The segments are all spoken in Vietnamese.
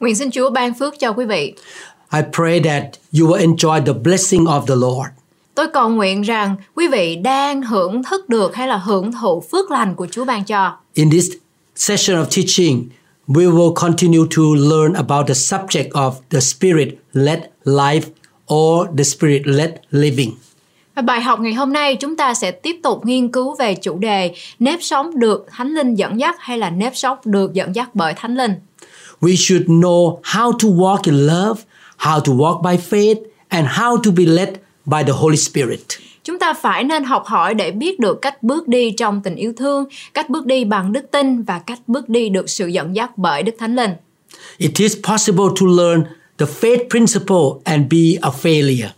Nguyện xin Chúa ban phước cho quý vị. I pray that you will enjoy the blessing of the Lord. Tôi cầu nguyện rằng quý vị đang hưởng thức được hay là hưởng thụ phước lành của Chúa ban cho. In this session of teaching, we will continue to learn about the subject of the spirit led life or the spirit led living. Và bài học ngày hôm nay chúng ta sẽ tiếp tục nghiên cứu về chủ đề nếp sống được Thánh Linh dẫn dắt hay là nếp sống được dẫn dắt bởi Thánh Linh. We should know how to walk in love, how to walk by faith, and how to be led by the Holy Spirit. Chúng ta phải nên học hỏi để biết được cách bước đi trong tình yêu thương, cách bước đi bằng đức tin và cách bước đi được sự dẫn dắt bởi Đức Thánh Linh. It is possible to learn the faith principle and be a failure.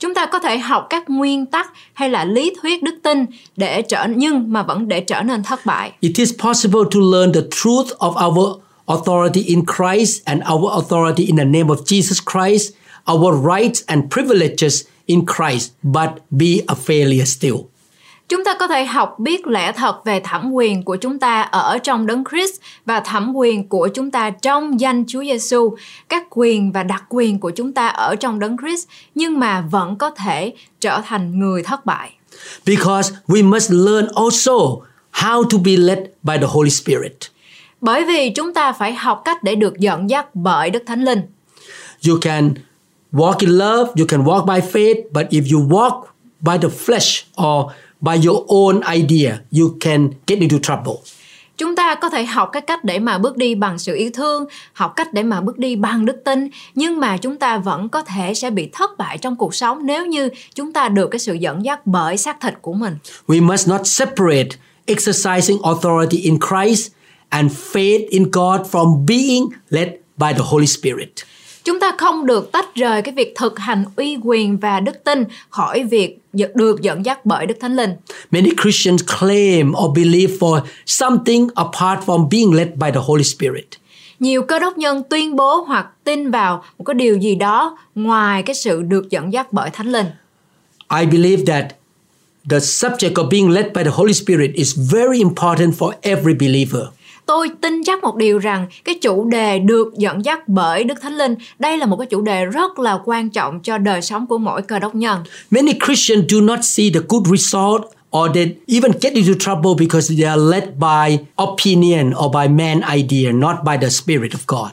Chúng ta có thể học các nguyên tắc hay là lý thuyết đức tin để trở nhưng mà vẫn để trở nên thất bại. It is possible to learn the truth of our authority in Christ and our authority in the name of Jesus Christ, our rights and privileges in Christ, but be a failure still. Chúng ta có thể học biết lẽ thật về thẩm quyền của chúng ta ở trong đấng Christ và thẩm quyền của chúng ta trong danh Chúa Giêsu, các quyền và đặc quyền của chúng ta ở trong đấng Christ nhưng mà vẫn có thể trở thành người thất bại. Because we must learn also how to be led by the Holy Spirit. Bởi vì chúng ta phải học cách để được dẫn dắt bởi Đức Thánh Linh. You can walk in love, you can walk by faith, but if you walk by the flesh or by your own idea, you can get into trouble. Chúng ta có thể học cái cách để mà bước đi bằng sự yêu thương, học cách để mà bước đi bằng đức tin, nhưng mà chúng ta vẫn có thể sẽ bị thất bại trong cuộc sống nếu như chúng ta được cái sự dẫn dắt bởi xác thịt của mình. We must not separate exercising authority in Christ and faith in God from being led by the Holy Spirit. Chúng ta không được tách rời cái việc thực hành uy quyền và đức tin khỏi việc được dẫn dắt bởi Đức Thánh Linh. Many Christians claim or believe for something apart from being led by the Holy Spirit. Nhiều cơ đốc nhân tuyên bố hoặc tin vào một cái điều gì đó ngoài cái sự được dẫn dắt bởi Thánh Linh. I believe that the subject of being led by the Holy Spirit is very important for every believer. Tôi tin chắc một điều rằng cái chủ đề được dẫn dắt bởi Đức Thánh Linh, đây là một cái chủ đề rất là quan trọng cho đời sống của mỗi cơ đốc nhân. Many Christians do not see the good result or they even get into trouble because they are led by opinion or by man idea, not by the Spirit of God.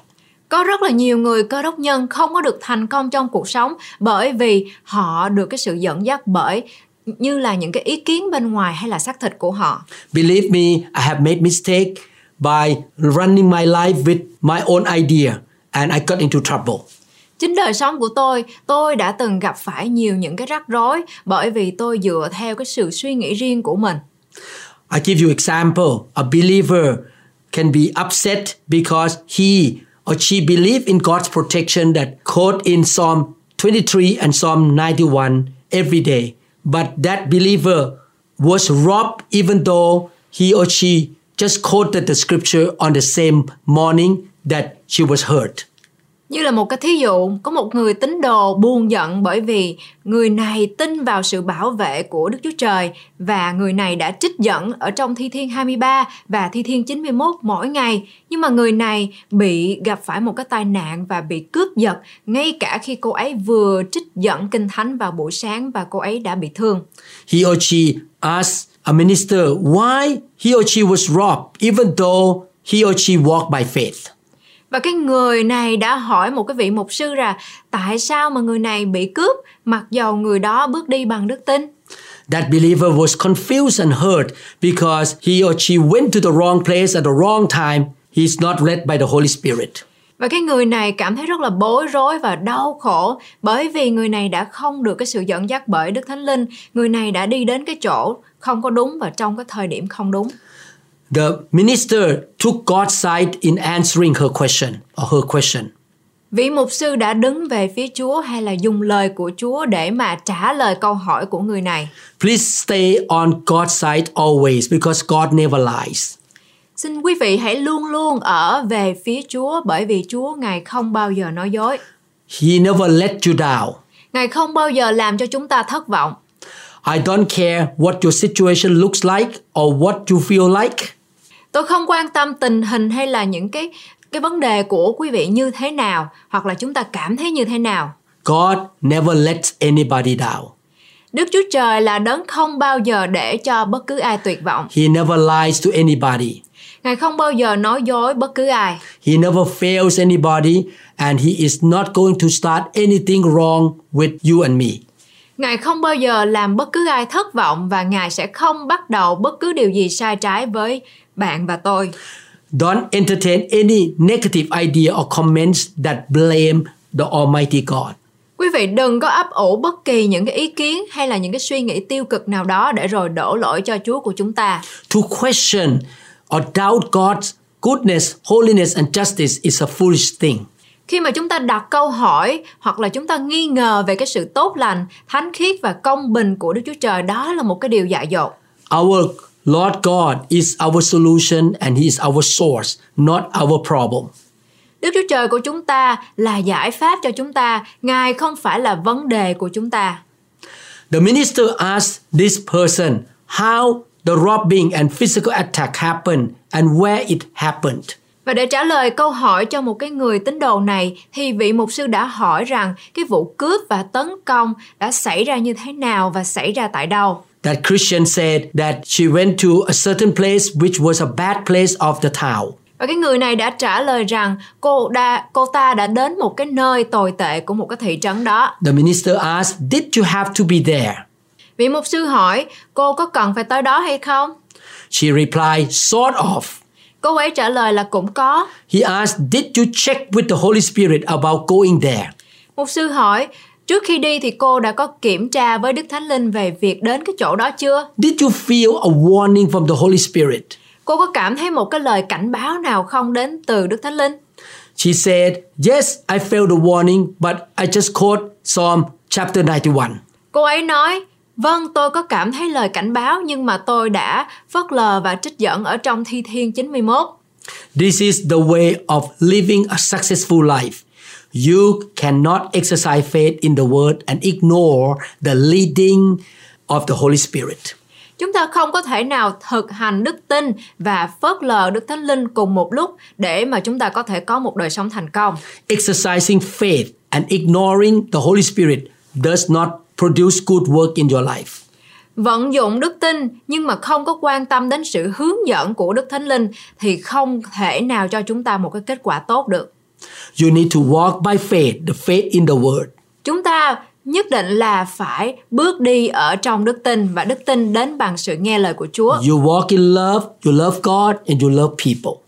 Có rất là nhiều người cơ đốc nhân không có được thành công trong cuộc sống bởi vì họ được cái sự dẫn dắt bởi như là những cái ý kiến bên ngoài hay là xác thịt của họ. Believe me, I have made mistake by running my life with my own idea and I got into trouble. Chính đời sống của tôi, tôi đã từng gặp phải nhiều những cái rắc rối bởi vì tôi dựa theo cái sự suy nghĩ riêng của mình. I give you example. A believer can be upset because he or she believe in God's protection that quote in Psalm 23 and Psalm 91 every day. But that believer was robbed even though he or she just quoted the scripture on the same morning that she was hurt. Như là một cái thí dụ, có một người tín đồ buồn giận bởi vì người này tin vào sự bảo vệ của Đức Chúa Trời và người này đã trích dẫn ở trong Thi Thiên 23 và Thi Thiên 91 mỗi ngày. Nhưng mà người này bị gặp phải một cái tai nạn và bị cướp giật ngay cả khi cô ấy vừa trích dẫn Kinh Thánh vào buổi sáng và cô ấy đã bị thương. He or she asked a minister why he or she was robbed even though he or she walked by faith. Và cái người này đã hỏi một cái vị mục sư là tại sao mà người này bị cướp mặc dầu người đó bước đi bằng đức tin. That believer was confused and hurt because he or she went to the wrong place at the wrong time. He's not led by the Holy Spirit. Và cái người này cảm thấy rất là bối rối và đau khổ bởi vì người này đã không được cái sự dẫn dắt bởi Đức Thánh Linh. Người này đã đi đến cái chỗ không có đúng và trong cái thời điểm không đúng. The minister took God's side in answering her question or her question. Vị mục sư đã đứng về phía Chúa hay là dùng lời của Chúa để mà trả lời câu hỏi của người này? Please stay on God's side always because God never lies. Xin quý vị hãy luôn luôn ở về phía Chúa bởi vì Chúa Ngài không bao giờ nói dối. He never let you down. Ngài không bao giờ làm cho chúng ta thất vọng. I don't care what your situation looks like or what you feel like. Tôi không quan tâm tình hình hay là những cái cái vấn đề của quý vị như thế nào hoặc là chúng ta cảm thấy như thế nào. God never lets anybody down. Đức Chúa Trời là đấng không bao giờ để cho bất cứ ai tuyệt vọng. He never lies to anybody. Ngài không bao giờ nói dối bất cứ ai. He never fails anybody and he is not going to start anything wrong with you and me. Ngài không bao giờ làm bất cứ ai thất vọng và Ngài sẽ không bắt đầu bất cứ điều gì sai trái với bạn và tôi. Don't entertain any negative idea or comments that blame the Almighty God. Quý vị đừng có ấp ủ bất kỳ những cái ý kiến hay là những cái suy nghĩ tiêu cực nào đó để rồi đổ lỗi cho Chúa của chúng ta. To question or doubt God's goodness, holiness, and justice is a foolish thing. Khi mà chúng ta đặt câu hỏi hoặc là chúng ta nghi ngờ về cái sự tốt lành, thánh khiết và công bình của Đức Chúa Trời, đó là một cái điều dại dột. Our Lord God is our solution and He is our source, not our problem. Đức Chúa Trời của chúng ta là giải pháp cho chúng ta, Ngài không phải là vấn đề của chúng ta. The minister asked this person how the robbing and physical attack happened and where it happened. Và để trả lời câu hỏi cho một cái người tín đồ này thì vị mục sư đã hỏi rằng cái vụ cướp và tấn công đã xảy ra như thế nào và xảy ra tại đâu. That Christian said that she went to a certain place which was a bad place of the town. Và cái người này đã trả lời rằng cô đã cô ta đã đến một cái nơi tồi tệ của một cái thị trấn đó. The minister asked, Did you have to be there? Vị mục sư hỏi cô có cần phải tới đó hay không? She replied, Sort of. Cô ấy trả lời là cũng có. He asked, Did you check with the Holy Spirit about going there? Mục sư hỏi trước khi đi thì cô đã có kiểm tra với Đức Thánh Linh về việc đến cái chỗ đó chưa? Did you feel a warning from the Holy Spirit? Cô có cảm thấy một cái lời cảnh báo nào không đến từ Đức Thánh Linh? She said, Yes, I felt the warning, but I just quote Psalm chapter 91. Cô ấy nói, vâng tôi có cảm thấy lời cảnh báo nhưng mà tôi đã phớt lờ và trích dẫn ở trong Thi Thiên 91. This is the way of living a successful life. You cannot exercise faith in the word and ignore the leading of the Holy Spirit. Chúng ta không có thể nào thực hành đức tin và phớt lờ Đức Thánh Linh cùng một lúc để mà chúng ta có thể có một đời sống thành công. Exercising faith and ignoring the Holy Spirit does not produce good work in your life. Vận dụng đức tin nhưng mà không có quan tâm đến sự hướng dẫn của Đức Thánh Linh thì không thể nào cho chúng ta một cái kết quả tốt được. You need to walk by faith, the faith in the word. Chúng ta nhất định là phải bước đi ở trong đức tin và đức tin đến bằng sự nghe lời của Chúa. You walk in love, you love God, and you love people.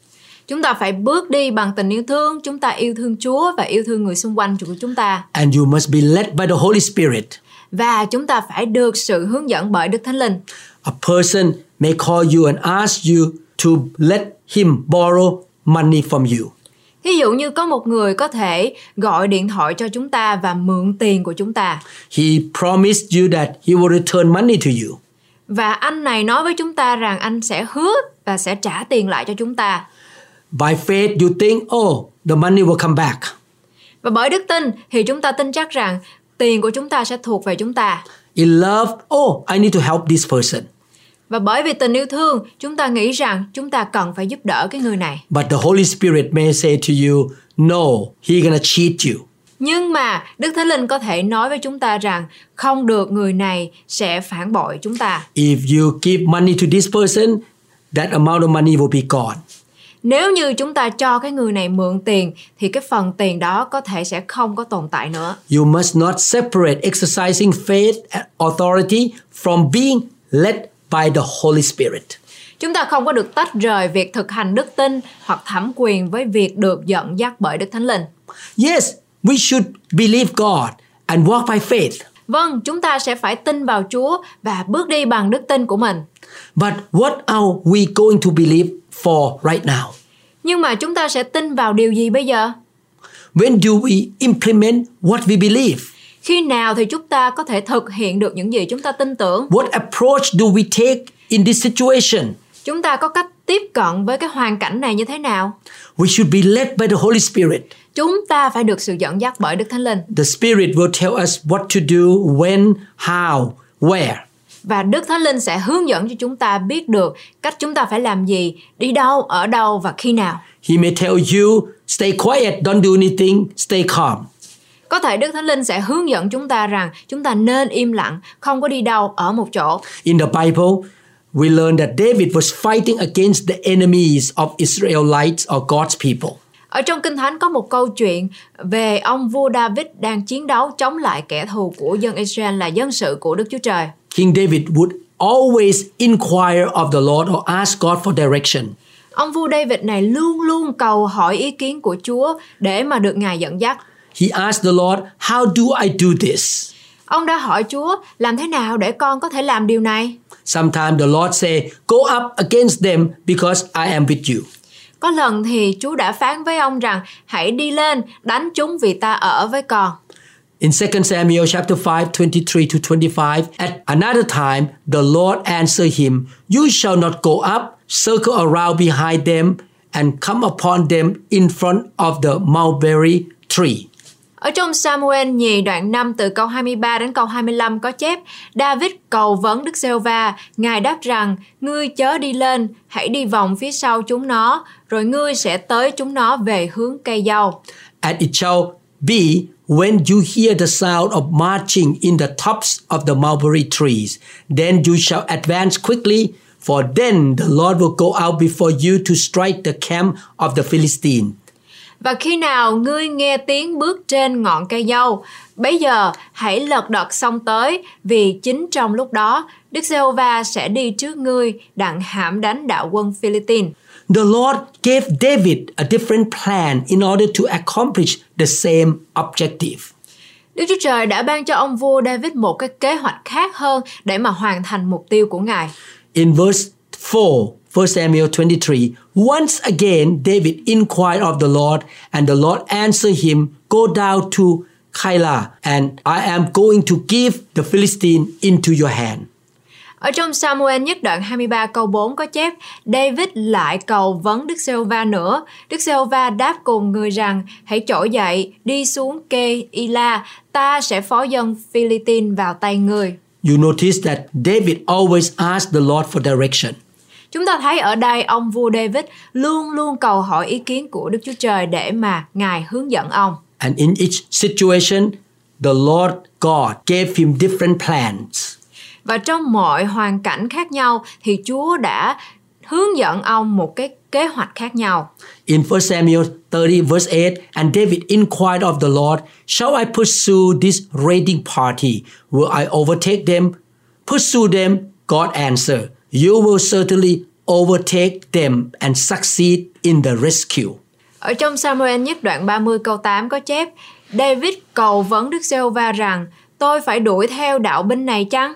Chúng ta phải bước đi bằng tình yêu thương, chúng ta yêu thương Chúa và yêu thương người xung quanh của chúng ta. And you must be led by the Holy Spirit. Và chúng ta phải được sự hướng dẫn bởi Đức Thánh Linh. A person may call you and ask you to let him borrow money from you. Ví dụ như có một người có thể gọi điện thoại cho chúng ta và mượn tiền của chúng ta. He promised you that he will return money to you. Và anh này nói với chúng ta rằng anh sẽ hứa và sẽ trả tiền lại cho chúng ta. By faith, you think, oh, the money will come back. Và bởi đức tin thì chúng ta tin chắc rằng tiền của chúng ta sẽ thuộc về chúng ta. In love, oh, I need to help this person. Và bởi vì tình yêu thương, chúng ta nghĩ rằng chúng ta cần phải giúp đỡ cái người này. But the Holy Spirit may say to you, no, he gonna cheat you. Nhưng mà Đức Thánh Linh có thể nói với chúng ta rằng không được người này sẽ phản bội chúng ta. If you give money to this person, that amount of money will be gone. Nếu như chúng ta cho cái người này mượn tiền thì cái phần tiền đó có thể sẽ không có tồn tại nữa. You must not separate exercising faith and authority from being led by the Holy Spirit. Chúng ta không có được tách rời việc thực hành đức tin hoặc thẩm quyền với việc được dẫn dắt bởi Đức Thánh Linh. Yes, we should believe God and walk by faith. Vâng, chúng ta sẽ phải tin vào Chúa và bước đi bằng đức tin của mình. But what are we going to believe for right now? Nhưng mà chúng ta sẽ tin vào điều gì bây giờ? When do we implement what we believe? Khi nào thì chúng ta có thể thực hiện được những gì chúng ta tin tưởng? What approach do we take in this situation? Chúng ta có cách tiếp cận với cái hoàn cảnh này như thế nào? We should be led by the Holy Spirit. Chúng ta phải được sự dẫn dắt bởi Đức Thánh Linh The Spirit will tell us what to do, when, how, where. và Đức Thánh Linh sẽ hướng dẫn cho chúng ta biết được cách chúng ta phải làm gì, đi đâu, ở đâu và khi nào. He may tell you, stay quiet, don't do anything, stay calm. Có thể Đức Thánh Linh sẽ hướng dẫn chúng ta rằng chúng ta nên im lặng, không có đi đâu ở một chỗ. In the Bible, we learn that David was fighting against the enemies of Israelites or God's people. Ở trong Kinh Thánh có một câu chuyện về ông vua David đang chiến đấu chống lại kẻ thù của dân Israel là dân sự của Đức Chúa Trời. King David would always inquire of the Lord or ask God for direction. Ông vua David này luôn luôn cầu hỏi ý kiến của Chúa để mà được Ngài dẫn dắt. He asked the Lord, How do I do this? Ông đã hỏi Chúa làm thế nào để con có thể làm điều này? Sometimes the Lord say, Go up against them because I am with you. Có lần thì Chúa đã phán với ông rằng hãy đi lên đánh chúng vì ta ở với con. In 2 Samuel chapter 5, 23 to 25, at another time the Lord answered him, You shall not go up, circle around behind them, and come upon them in front of the mulberry tree. Ở trong Samuel nhì đoạn 5 từ câu 23 đến câu 25 có chép David cầu vấn Đức giê va Ngài đáp rằng Ngươi chớ đi lên, hãy đi vòng phía sau chúng nó Rồi ngươi sẽ tới chúng nó về hướng cây dâu And it shall be when you hear the sound of marching in the tops of the mulberry trees, then you shall advance quickly, for then the Lord will go out before you to strike the camp of the Philistine. Và khi nào ngươi nghe tiếng bước trên ngọn cây dâu, bấy giờ hãy lật đật xông tới, vì chính trong lúc đó, Đức giê va sẽ đi trước ngươi đặng hãm đánh đạo quân Philippines. The Lord gave David a different plan in order to accomplish the same objective. Đức Chúa Trời đã ban cho ông vua David một cái kế hoạch khác hơn để mà hoàn thành mục tiêu của Ngài. In verse 4, 1 Samuel 23, once again David inquired of the Lord, and the Lord answered him, Go down to Keilah, and I am going to give the Philistine into your hand. Ở trong Samuel nhất đoạn 23 câu 4 có chép David lại cầu vấn Đức giê va nữa. Đức giê va đáp cùng người rằng hãy trỗi dậy, đi xuống kê Ila, ta sẽ phó dân Philippines vào tay người. You notice that David always asked the Lord for direction. Chúng ta thấy ở đây ông vua David luôn luôn cầu hỏi ý kiến của Đức Chúa Trời để mà Ngài hướng dẫn ông. And in each situation, the Lord God gave him different plans. Và trong mọi hoàn cảnh khác nhau thì Chúa đã hướng dẫn ông một cái kế hoạch khác nhau. In 1 Samuel 30, verse 8, and David inquired of the Lord, Shall I pursue this raiding party? Will I overtake them? Pursue them, God answered, You will certainly overtake them and succeed in the rescue. Ở trong Samuel nhất đoạn 30 câu 8 có chép David cầu vấn Đức giê va rằng Tôi phải đuổi theo đạo binh này chăng?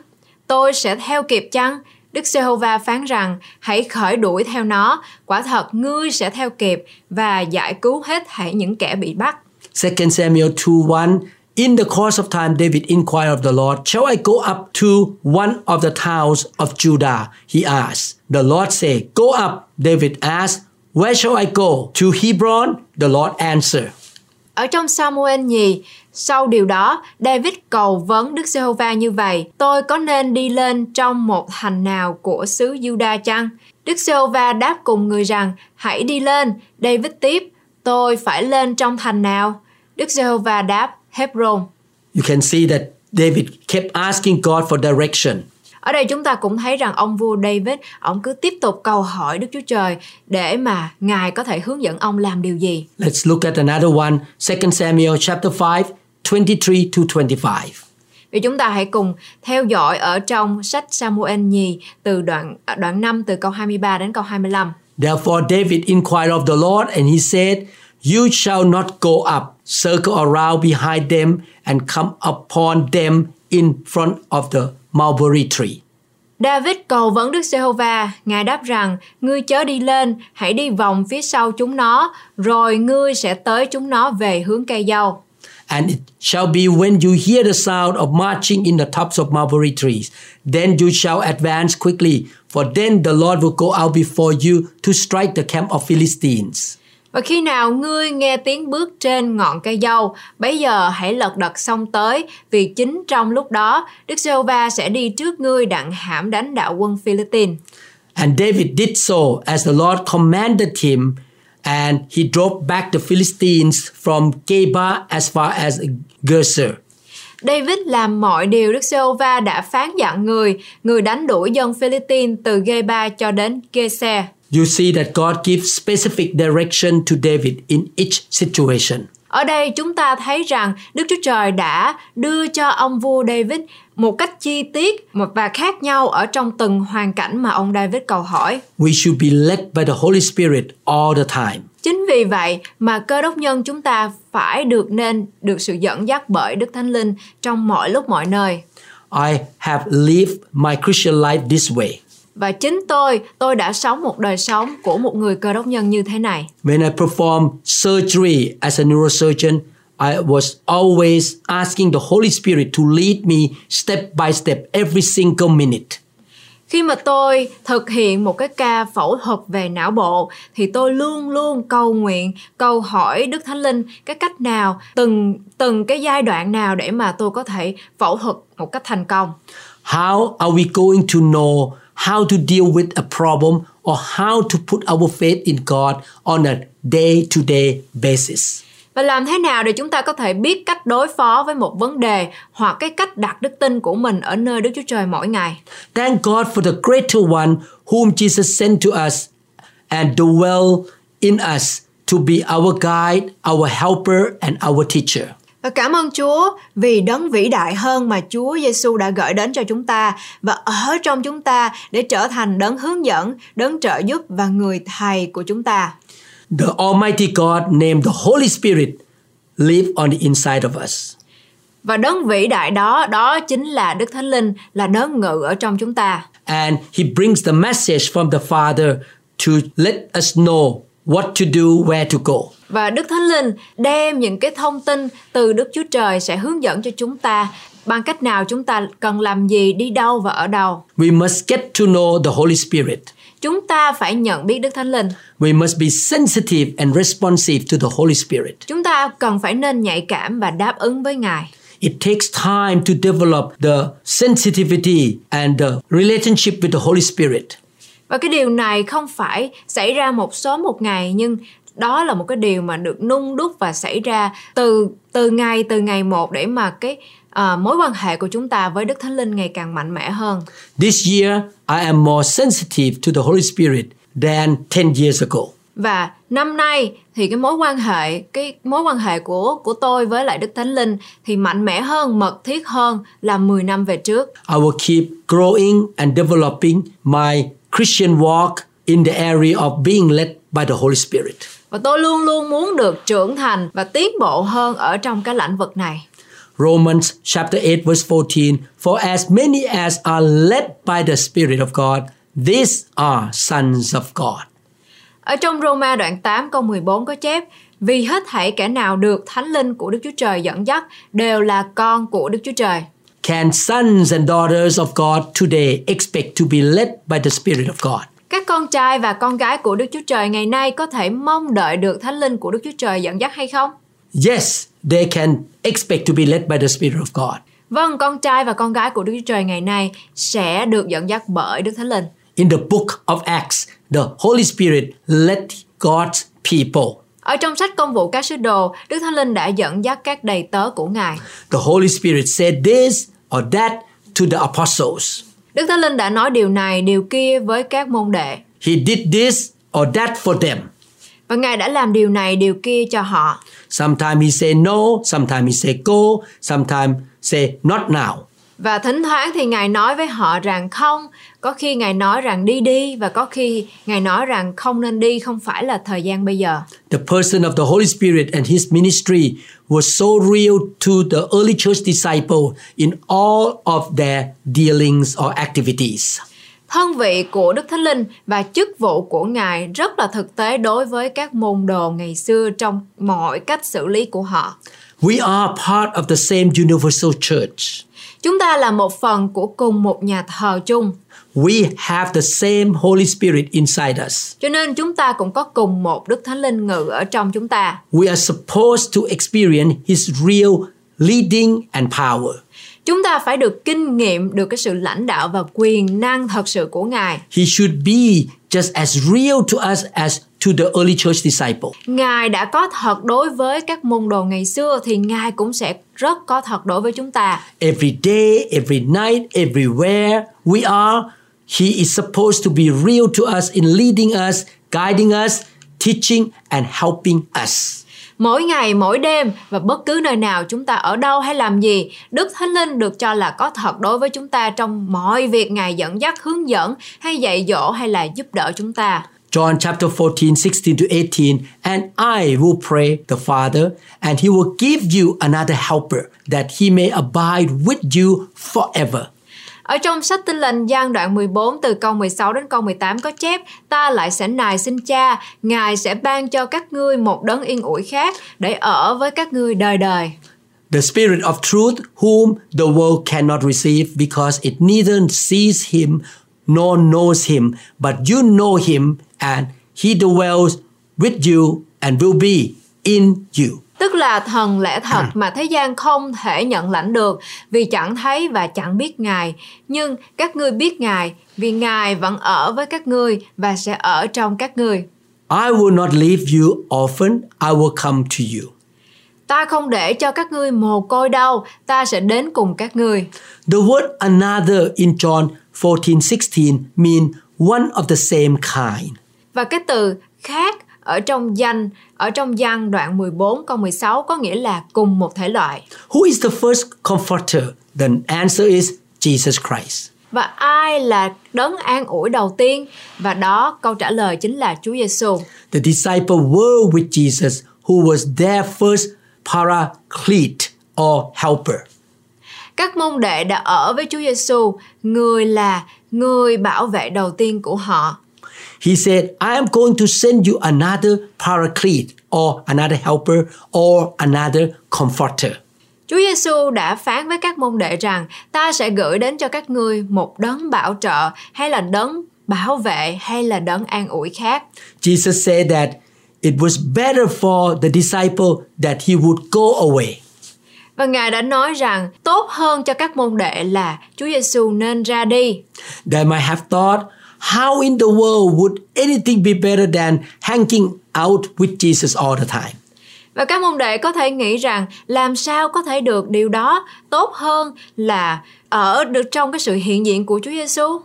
Tôi sẽ theo kịp chăng? Đức giê va phán rằng hãy khởi đuổi theo nó quả thật ngươi sẽ theo kịp và giải cứu hết thảy những kẻ bị bắt 2 Samuel 2 1 In the course of time, David inquired of the Lord, Shall I go up to one of the towns of Judah? He asked. The Lord said, Go up. David asked, Where shall I go? To Hebron? The Lord answered. Ở trong Samuel nhì, sau điều đó, David cầu vấn Đức Giê-hô-va như vậy, tôi có nên đi lên trong một thành nào của xứ Juda chăng? Đức Giê-hô-va đáp cùng người rằng, hãy đi lên. David tiếp, tôi phải lên trong thành nào? Đức Giê-hô-va đáp, Hebron. You can see that David kept asking God for direction. Ở đây chúng ta cũng thấy rằng ông vua David, ông cứ tiếp tục cầu hỏi Đức Chúa Trời để mà Ngài có thể hướng dẫn ông làm điều gì. Let's look at another one, 2 Samuel chapter 5, 23 to 25. Vì chúng ta hãy cùng theo dõi ở trong sách Samuel nhì từ đoạn đoạn 5 từ câu 23 đến câu 25. Therefore David inquired of the Lord, and he said, You shall not go up, circle around behind them, and come upon them in front of the mulberry tree. David cầu vấn Đức Giê-hô-va, Ngài đáp rằng, ngươi chớ đi lên, hãy đi vòng phía sau chúng nó, rồi ngươi sẽ tới chúng nó về hướng cây dâu. And it shall be when you hear the sound of marching in the tops of mulberry trees, then you shall advance quickly, for then the Lord will go out before you to strike the camp of Philistines. Và khi nào ngươi nghe tiếng bước trên ngọn cây dâu, bấy giờ hãy lật đật xông tới, vì chính trong lúc đó, Đức Giê-hô-va sẽ đi trước ngươi đặng hãm đánh đạo quân Philippines. And David did so as the Lord commanded him, and he drove back the Philistines from Geba as far as Gezer. David làm mọi điều Đức Giê-hô-va đã phán dặn người, người đánh đuổi dân Philippines từ Geba cho đến Gese. You see that God gives specific direction to David in each situation. Ở đây chúng ta thấy rằng Đức Chúa Trời đã đưa cho ông vua David một cách chi tiết và khác nhau ở trong từng hoàn cảnh mà ông David cầu hỏi. We should be led by the Holy Spirit all the time. Chính vì vậy mà cơ đốc nhân chúng ta phải được nên được sự dẫn dắt bởi Đức Thánh Linh trong mọi lúc mọi nơi. I have lived my Christian life this way. Và chính tôi, tôi đã sống một đời sống của một người cơ đốc nhân như thế này. When I perform surgery as a neurosurgeon, I was always asking the Holy Spirit to lead me step by step every single minute. Khi mà tôi thực hiện một cái ca phẫu thuật về não bộ thì tôi luôn luôn cầu nguyện, cầu hỏi Đức Thánh Linh cái cách nào, từng từng cái giai đoạn nào để mà tôi có thể phẫu thuật một cách thành công. How are we going to know how to deal with a problem or how to put our faith in God on a day to day basis? Và làm thế nào để chúng ta có thể biết cách đối phó với một vấn đề hoặc cái cách đặt đức tin của mình ở nơi Đức Chúa Trời mỗi ngày. Thank God for the greater one whom Jesus sent to us and dwell in us to be our guide, our helper and our teacher. Và cảm ơn Chúa vì đấng vĩ đại hơn mà Chúa Giêsu đã gửi đến cho chúng ta và ở trong chúng ta để trở thành đấng hướng dẫn, đấng trợ giúp và người thầy của chúng ta. The Almighty God named the Holy Spirit live on the inside of us. Và đấng vĩ đại đó, đó chính là Đức Thánh Linh, là đấng ngự ở trong chúng ta. And He brings the message from the Father to let us know what to do, where to go. Và Đức Thánh Linh đem những cái thông tin từ Đức Chúa Trời sẽ hướng dẫn cho chúng ta bằng cách nào chúng ta cần làm gì, đi đâu và ở đâu. We must get to know the Holy Spirit. Chúng ta phải nhận biết Đức Thánh Linh. We must be sensitive and responsive to the Holy Spirit. Chúng ta cần phải nên nhạy cảm và đáp ứng với Ngài. It takes time to develop the sensitivity and the relationship with the Holy Spirit. Và cái điều này không phải xảy ra một sớm một ngày nhưng đó là một cái điều mà được nung đúc và xảy ra từ từ ngày từ ngày một để mà cái à, mối quan hệ của chúng ta với Đức Thánh Linh ngày càng mạnh mẽ hơn. This year, I am more sensitive to the Holy Spirit than 10 years ago. Và năm nay thì cái mối quan hệ cái mối quan hệ của của tôi với lại Đức Thánh Linh thì mạnh mẽ hơn, mật thiết hơn là 10 năm về trước. I will keep growing and developing my Christian walk in the area of being led by the Holy Spirit. Và tôi luôn luôn muốn được trưởng thành và tiến bộ hơn ở trong cái lĩnh vực này. Romans chapter 8 verse 14 For as many as are led by the Spirit of God, these are sons of God. Ở trong Roma đoạn 8 câu 14 có chép Vì hết thảy kẻ nào được Thánh Linh của Đức Chúa Trời dẫn dắt đều là con của Đức Chúa Trời. Can sons and daughters of God today expect to be led by the Spirit of God? Các con trai và con gái của Đức Chúa Trời ngày nay có thể mong đợi được Thánh Linh của Đức Chúa Trời dẫn dắt hay không? Yes, they can expect to be led by the Spirit of God. Vâng, con trai và con gái của Đức Chúa Trời ngày nay sẽ được dẫn dắt bởi Đức Thánh Linh. In the book of Acts, the Holy Spirit led God's people. Ở trong sách công vụ các sứ đồ, Đức Thánh Linh đã dẫn dắt các đầy tớ của Ngài. The Holy Spirit said this or that to the apostles. Đức Thánh Linh đã nói điều này, điều kia với các môn đệ. He did this or that for them. Và Ngài đã làm điều này, điều kia cho họ. Sometimes he say no, sometimes he say go, sometimes say not now. Và thỉnh thoảng thì Ngài nói với họ rằng không, có khi Ngài nói rằng đi đi và có khi Ngài nói rằng không nên đi, không phải là thời gian bây giờ. The person of the Holy Spirit and his ministry was so real to the early church disciple in all of their dealings or activities. Thân vị của Đức Thánh Linh và chức vụ của Ngài rất là thực tế đối với các môn đồ ngày xưa trong mọi cách xử lý của họ. We are part of the same universal church. Chúng ta là một phần của cùng một nhà thờ chung, We have the same Holy Spirit inside us. cho nên chúng ta cũng có cùng một Đức Thánh Linh ngự ở trong chúng ta. We are supposed to experience His real leading and power. Chúng ta phải được kinh nghiệm được cái sự lãnh đạo và quyền năng thật sự của Ngài. He should be just as real to us as to the early church disciple. Ngài đã có thật đối với các môn đồ ngày xưa thì Ngài cũng sẽ rất có thật đối với chúng ta. Every day, every night, everywhere we are, He is supposed to be real to us in leading us, guiding us, teaching, and helping us. Mỗi ngày, mỗi đêm và bất cứ nơi nào chúng ta ở đâu hay làm gì, Đức Thánh Linh được cho là có thật đối với chúng ta trong mọi việc Ngài dẫn dắt, hướng dẫn hay dạy dỗ hay là giúp đỡ chúng ta. John chapter 14, 16 to 18, and I will pray the Father, and he will give you another helper, that he may abide with you forever. Ở trong sách Tin lành gian đoạn 14 từ câu 16 đến câu 18 có chép Ta lại sẽ nài xin cha, Ngài sẽ ban cho các ngươi một đấng yên ủi khác để ở với các ngươi đời đời. The Spirit of truth, whom the world cannot receive because it neither sees him nor knows him, but you know him, and he dwells with you and will be in you. Tức là thần lẽ thật mà thế gian không thể nhận lãnh được vì chẳng thấy và chẳng biết Ngài. Nhưng các ngươi biết Ngài vì Ngài vẫn ở với các ngươi và sẽ ở trong các ngươi. I will not leave you orphan, I will come to you. Ta không để cho các ngươi mồ côi đâu, ta sẽ đến cùng các ngươi. The word another in John 14 16 mean one of the same kind. Và cái từ khác ở trong danh ở trong văn đoạn 14 câu 16 có nghĩa là cùng một thể loại. Who is the first comforter? The answer is Jesus Christ. Và ai là đấng an ủi đầu tiên? Và đó câu trả lời chính là Chúa Giêsu. The disciple were with Jesus, who was their first paraclete or helper. Các môn đệ đã ở với Chúa Giêsu, người là người bảo vệ đầu tiên của họ. He said, I am going to send you another paraclete or another helper or another comforter. Chúa Giêsu đã phán với các môn đệ rằng ta sẽ gửi đến cho các ngươi một đấng bảo trợ hay là đấng bảo vệ hay là đấng an ủi khác. Jesus said that it was better for the disciple that he would go away. Và Ngài đã nói rằng tốt hơn cho các môn đệ là Chúa Giêsu nên ra đi. They might have thought, how in the world would anything be better than hanging out with Jesus all the time? Và các môn đệ có thể nghĩ rằng làm sao có thể được điều đó tốt hơn là ở được trong cái sự hiện diện của Chúa Giêsu.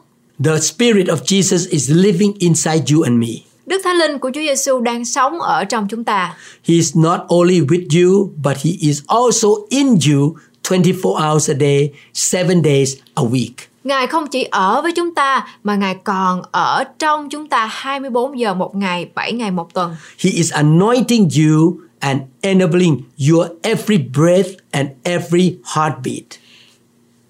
The Spirit of Jesus is living inside you and me. Đức Thánh Linh của Chúa Giêsu đang sống ở trong chúng ta. He is not only with you, but He is also in you 24 hours a day, 7 days a week. Ngài không chỉ ở với chúng ta mà Ngài còn ở trong chúng ta 24 giờ một ngày, 7 ngày một tuần. He is anointing you and enabling your every breath and every heartbeat.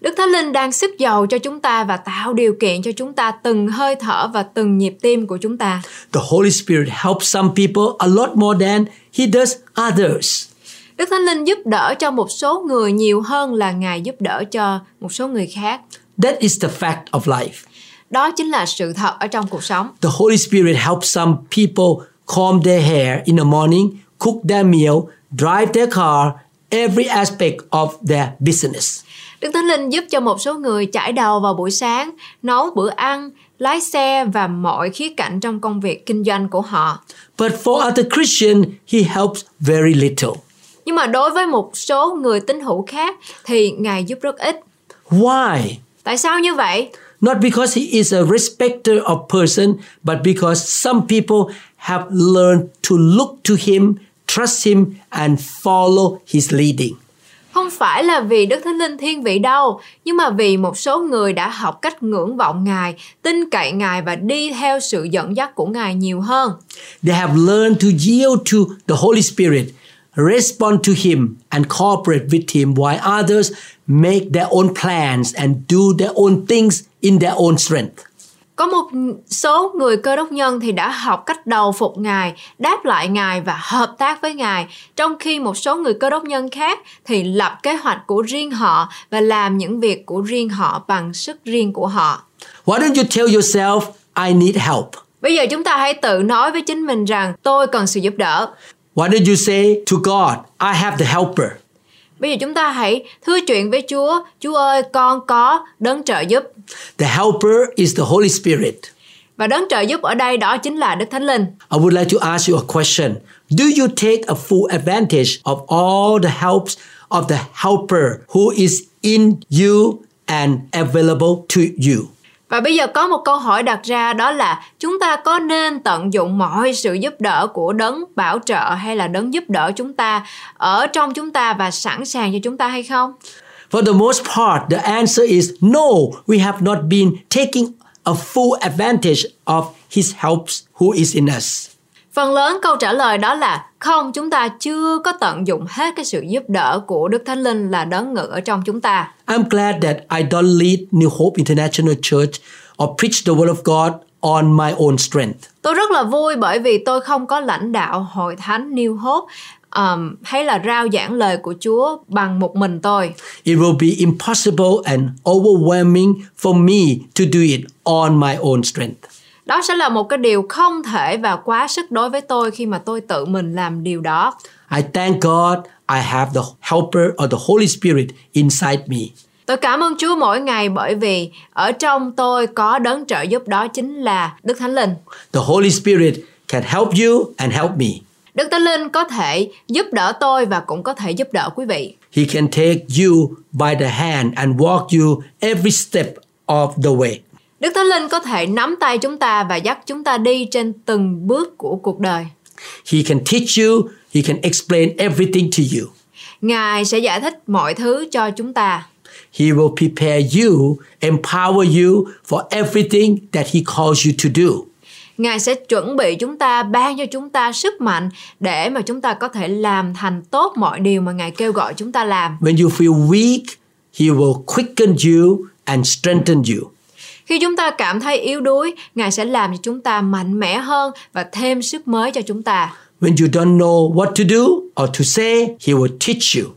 Đức Thánh Linh đang sức dầu cho chúng ta và tạo điều kiện cho chúng ta từng hơi thở và từng nhịp tim của chúng ta. The Holy Spirit helps some people a lot more than He does others. Đức Thánh Linh giúp đỡ cho một số người nhiều hơn là Ngài giúp đỡ cho một số người khác. That is the fact of life. Đó chính là sự thật ở trong cuộc sống. The Holy Spirit helps some people comb their hair in the morning, cook their meal, drive their car, every aspect of their business. Đức Thánh Linh giúp cho một số người chải đầu vào buổi sáng, nấu bữa ăn, lái xe và mọi khía cạnh trong công việc kinh doanh của họ. But for other Christian, He helps very little. Nhưng mà đối với một số người tín hữu khác thì Ngài giúp rất ít. Why? Tại sao như vậy? Not because he is a respecter of person, but because some people have learned to look to him, trust him, and follow his leading. Không phải là vì Đức Thánh Linh thiên vị đâu, nhưng mà vì một số người đã học cách ngưỡng vọng Ngài, tin cậy Ngài và đi theo sự dẫn dắt của Ngài nhiều hơn. They have learned to yield to the Holy Spirit, respond to him, and cooperate with him, while others make their own plans and do their own things in their own strength. Có một số người cơ đốc nhân thì đã học cách đầu phục Ngài, đáp lại Ngài và hợp tác với Ngài, trong khi một số người cơ đốc nhân khác thì lập kế hoạch của riêng họ và làm những việc của riêng họ bằng sức riêng của họ. Why don't you tell yourself, I need help? Bây giờ chúng ta hãy tự nói với chính mình rằng tôi cần sự giúp đỡ. Why don't you say to God, I have the helper? Bây giờ chúng ta hãy thưa chuyện với Chúa, Chúa ơi, con có đấng trợ giúp. The helper is the Holy Spirit. Và đấng trợ giúp ở đây đó chính là Đức Thánh Linh. I would like to ask you a question. Do you take a full advantage of all the helps of the helper who is in you and available to you? Và bây giờ có một câu hỏi đặt ra đó là chúng ta có nên tận dụng mọi sự giúp đỡ của đấng bảo trợ hay là đấng giúp đỡ chúng ta ở trong chúng ta và sẵn sàng cho chúng ta hay không? For the most part, the answer is no, we have not been taking a full advantage of his helps who is in us. Phần lớn câu trả lời đó là không, chúng ta chưa có tận dụng hết cái sự giúp đỡ của Đức Thánh Linh là đấng ngự ở trong chúng ta. I'm glad that I don't lead New Hope International Church or preach the Word of God on my own strength. Tôi rất là vui bởi vì tôi không có lãnh đạo hội thánh New Hope um, hay là rao giảng lời của Chúa bằng một mình tôi. It will be impossible and overwhelming for me to do it on my own strength. Đó sẽ là một cái điều không thể và quá sức đối với tôi khi mà tôi tự mình làm điều đó. I thank God I have the helper or the Holy Spirit inside me. Tôi cảm ơn Chúa mỗi ngày bởi vì ở trong tôi có đấng trợ giúp đó chính là Đức Thánh Linh. The Holy Spirit can help you and help me. Đức Thánh Linh có thể giúp đỡ tôi và cũng có thể giúp đỡ quý vị. He can take you by the hand and walk you every step of the way. Đức Thánh Linh có thể nắm tay chúng ta và dắt chúng ta đi trên từng bước của cuộc đời. He can teach you, he can explain everything to you. Ngài sẽ giải thích mọi thứ cho chúng ta. He will prepare you, empower you for everything that he calls you to do. Ngài sẽ chuẩn bị chúng ta, ban cho chúng ta sức mạnh để mà chúng ta có thể làm thành tốt mọi điều mà Ngài kêu gọi chúng ta làm. When you feel weak, he will quicken you and strengthen you. Khi chúng ta cảm thấy yếu đuối, Ngài sẽ làm cho chúng ta mạnh mẽ hơn và thêm sức mới cho chúng ta. When you don't know what to do or to say, he will teach you.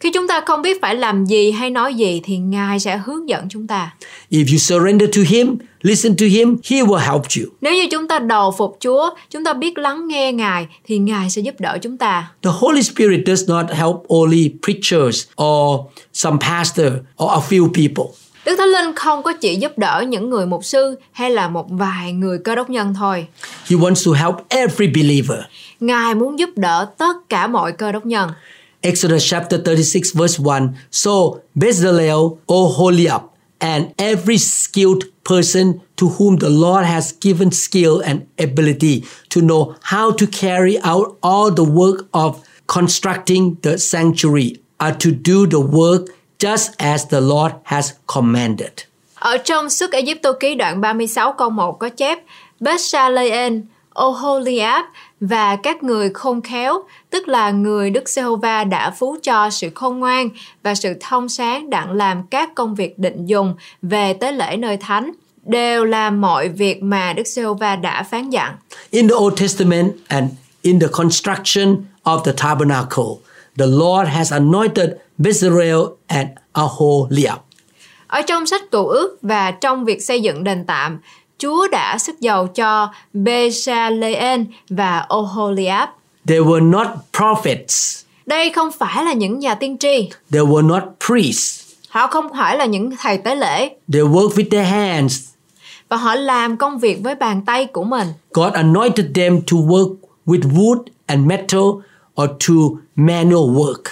Khi chúng ta không biết phải làm gì hay nói gì thì Ngài sẽ hướng dẫn chúng ta. If you surrender to him, listen to him, he will help you. Nếu như chúng ta đầu phục Chúa, chúng ta biết lắng nghe Ngài thì Ngài sẽ giúp đỡ chúng ta. The Holy Spirit does not help only preachers or some pastor or a few people. Đức Thánh Linh không có chỉ giúp đỡ những người mục sư hay là một vài người cơ đốc nhân thôi. He wants to help every believer. Ngài muốn giúp đỡ tất cả mọi cơ đốc nhân. Exodus chapter 36 verse 1 So Bezalel, Oholiab, and every skilled person to whom the Lord has given skill and ability to know how to carry out all the work of constructing the sanctuary are to do the work just as the Lord has commanded. Ở trong sức Egypto ký đoạn 36 câu 1 có chép Bethsalean, Oholiab và các người khôn khéo, tức là người Đức Giê-hô-va đã phú cho sự khôn ngoan và sự thông sáng đặng làm các công việc định dùng về tế lễ nơi thánh đều làm mọi việc mà Đức Giê-hô-va đã phán dặn. In the Old Testament and in the construction of the tabernacle, the Lord has anointed Bezalel and Aholiab. Ở trong sách cựu ước và trong việc xây dựng đền tạm, Chúa đã sức dầu cho Bezaleel và Oholiab. They were not prophets. Đây không phải là những nhà tiên tri, They were not priests. họ không phải là những thầy tế lễ They worked with their hands. và họ làm công việc với bàn tay của mình. God anointed them to work with wood and metal or to manual work.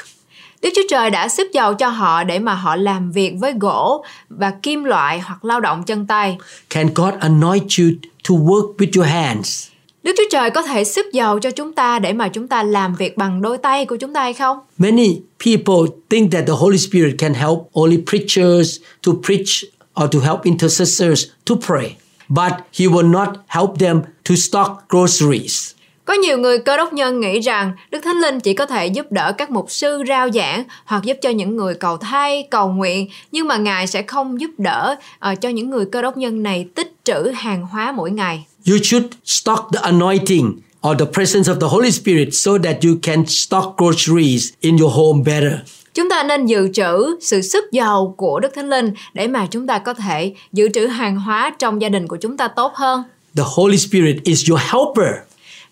Đức Chúa Trời đã sức dầu cho họ để mà họ làm việc với gỗ và kim loại hoặc lao động chân tay. Can God anoint you to work with your hands? Đức Chúa Trời có thể sức dầu cho chúng ta để mà chúng ta làm việc bằng đôi tay của chúng ta hay không? Many people think that the Holy Spirit can help only preachers to preach or to help intercessors to pray, but He will not help them to stock groceries. Có nhiều người cơ đốc nhân nghĩ rằng Đức Thánh Linh chỉ có thể giúp đỡ các mục sư rao giảng hoặc giúp cho những người cầu thay, cầu nguyện, nhưng mà Ngài sẽ không giúp đỡ uh, cho những người cơ đốc nhân này tích trữ hàng hóa mỗi ngày. You should stock the anointing or the presence of the Holy Spirit so that you can stock groceries in your home better. Chúng ta nên dự trữ sự sức giàu của Đức Thánh Linh để mà chúng ta có thể dự trữ hàng hóa trong gia đình của chúng ta tốt hơn. The Holy Spirit is your helper.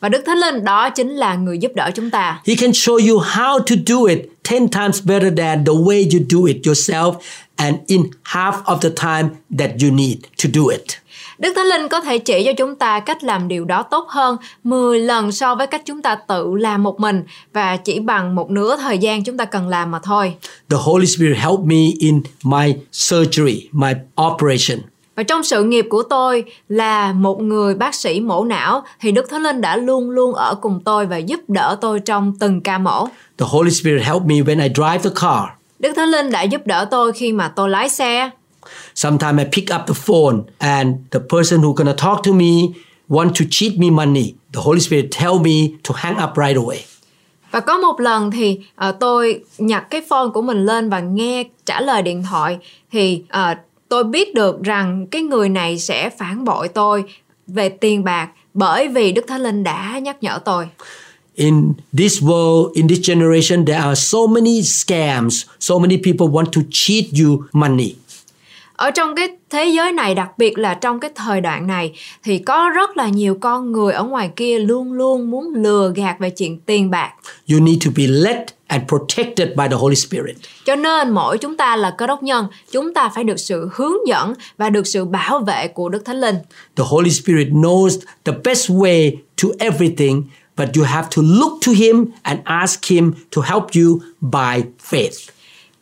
Và Đức Thánh Linh đó chính là người giúp đỡ chúng ta. He can show you how to do it 10 times better than the way you do it yourself and in half of the time that you need to do it. Đức Thánh Linh có thể chỉ cho chúng ta cách làm điều đó tốt hơn 10 lần so với cách chúng ta tự làm một mình và chỉ bằng một nửa thời gian chúng ta cần làm mà thôi. The Holy Spirit helped me in my surgery, my operation. Và trong sự nghiệp của tôi là một người bác sĩ mổ não thì Đức Thánh Linh đã luôn luôn ở cùng tôi và giúp đỡ tôi trong từng ca mổ. The Holy Spirit helped me when I drive the car. Đức Thánh Linh đã giúp đỡ tôi khi mà tôi lái xe. Sometimes I pick up the phone and the person who gonna talk to me want to cheat me money. The Holy Spirit tell me to hang up right away. Và có một lần thì uh, tôi nhặt cái phone của mình lên và nghe trả lời điện thoại thì uh, tôi biết được rằng cái người này sẽ phản bội tôi về tiền bạc bởi vì Đức Thánh Linh đã nhắc nhở tôi. In this world, in this generation, there are so many scams. So many people want to cheat you money. Ở trong cái thế giới này đặc biệt là trong cái thời đoạn này thì có rất là nhiều con người ở ngoài kia luôn luôn muốn lừa gạt về chuyện tiền bạc. You need to be led and protected by the Holy Spirit. Cho nên mỗi chúng ta là cơ đốc nhân, chúng ta phải được sự hướng dẫn và được sự bảo vệ của Đức Thánh Linh. The Holy Spirit knows the best way to everything, but you have to look to Him and ask Him to help you by faith.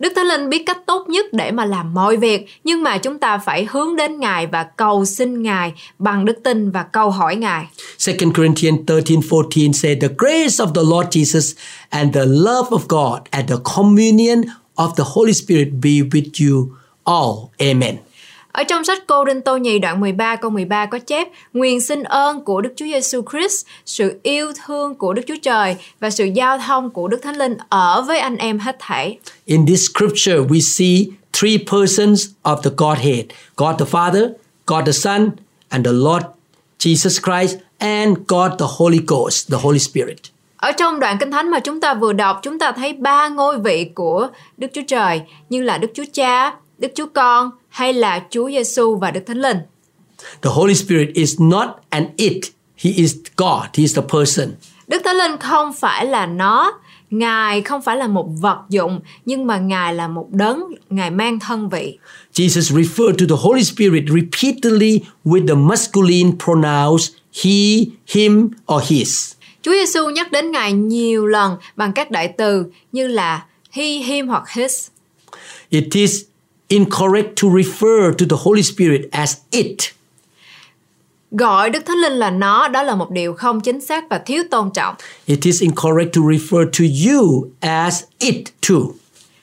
Đức Thánh Linh biết cách tốt nhất để mà làm mọi việc, nhưng mà chúng ta phải hướng đến Ngài và cầu xin Ngài bằng đức tin và câu hỏi Ngài. 2 Corinthians 13:14 say the grace of the Lord Jesus and the love of God and the communion of the Holy Spirit be with you all. Amen. Ở trong sách Cô Đinh Tô Nhì đoạn 13 câu 13 có chép Nguyện xin ơn của Đức Chúa Giêsu Christ, sự yêu thương của Đức Chúa Trời và sự giao thông của Đức Thánh Linh ở với anh em hết thảy. In this scripture, we see three persons of the Godhead God the Father, God the Son, and the Lord Jesus Christ, and God the Holy Ghost, the Holy Spirit. Ở trong đoạn Kinh Thánh mà chúng ta vừa đọc, chúng ta thấy ba ngôi vị của Đức Chúa Trời như là Đức Chúa Cha, Đức Chúa Con hay là Chúa Giêsu và Đức Thánh Linh. The Holy Spirit is not an it, He is God, He is the person. Đức Thánh Linh không phải là nó, Ngài không phải là một vật dụng, nhưng mà Ngài là một đấng, Ngài mang thân vị. Jesus referred to the Holy Spirit repeatedly with the masculine pronouns he, him, or his. Chúa Giêsu nhắc đến Ngài nhiều lần bằng các đại từ như là he, him hoặc his. It is incorrect to refer to the Holy Spirit as it. Gọi Đức Thánh Linh là nó, đó là một điều không chính xác và thiếu tôn trọng. It is incorrect to refer to you as it too.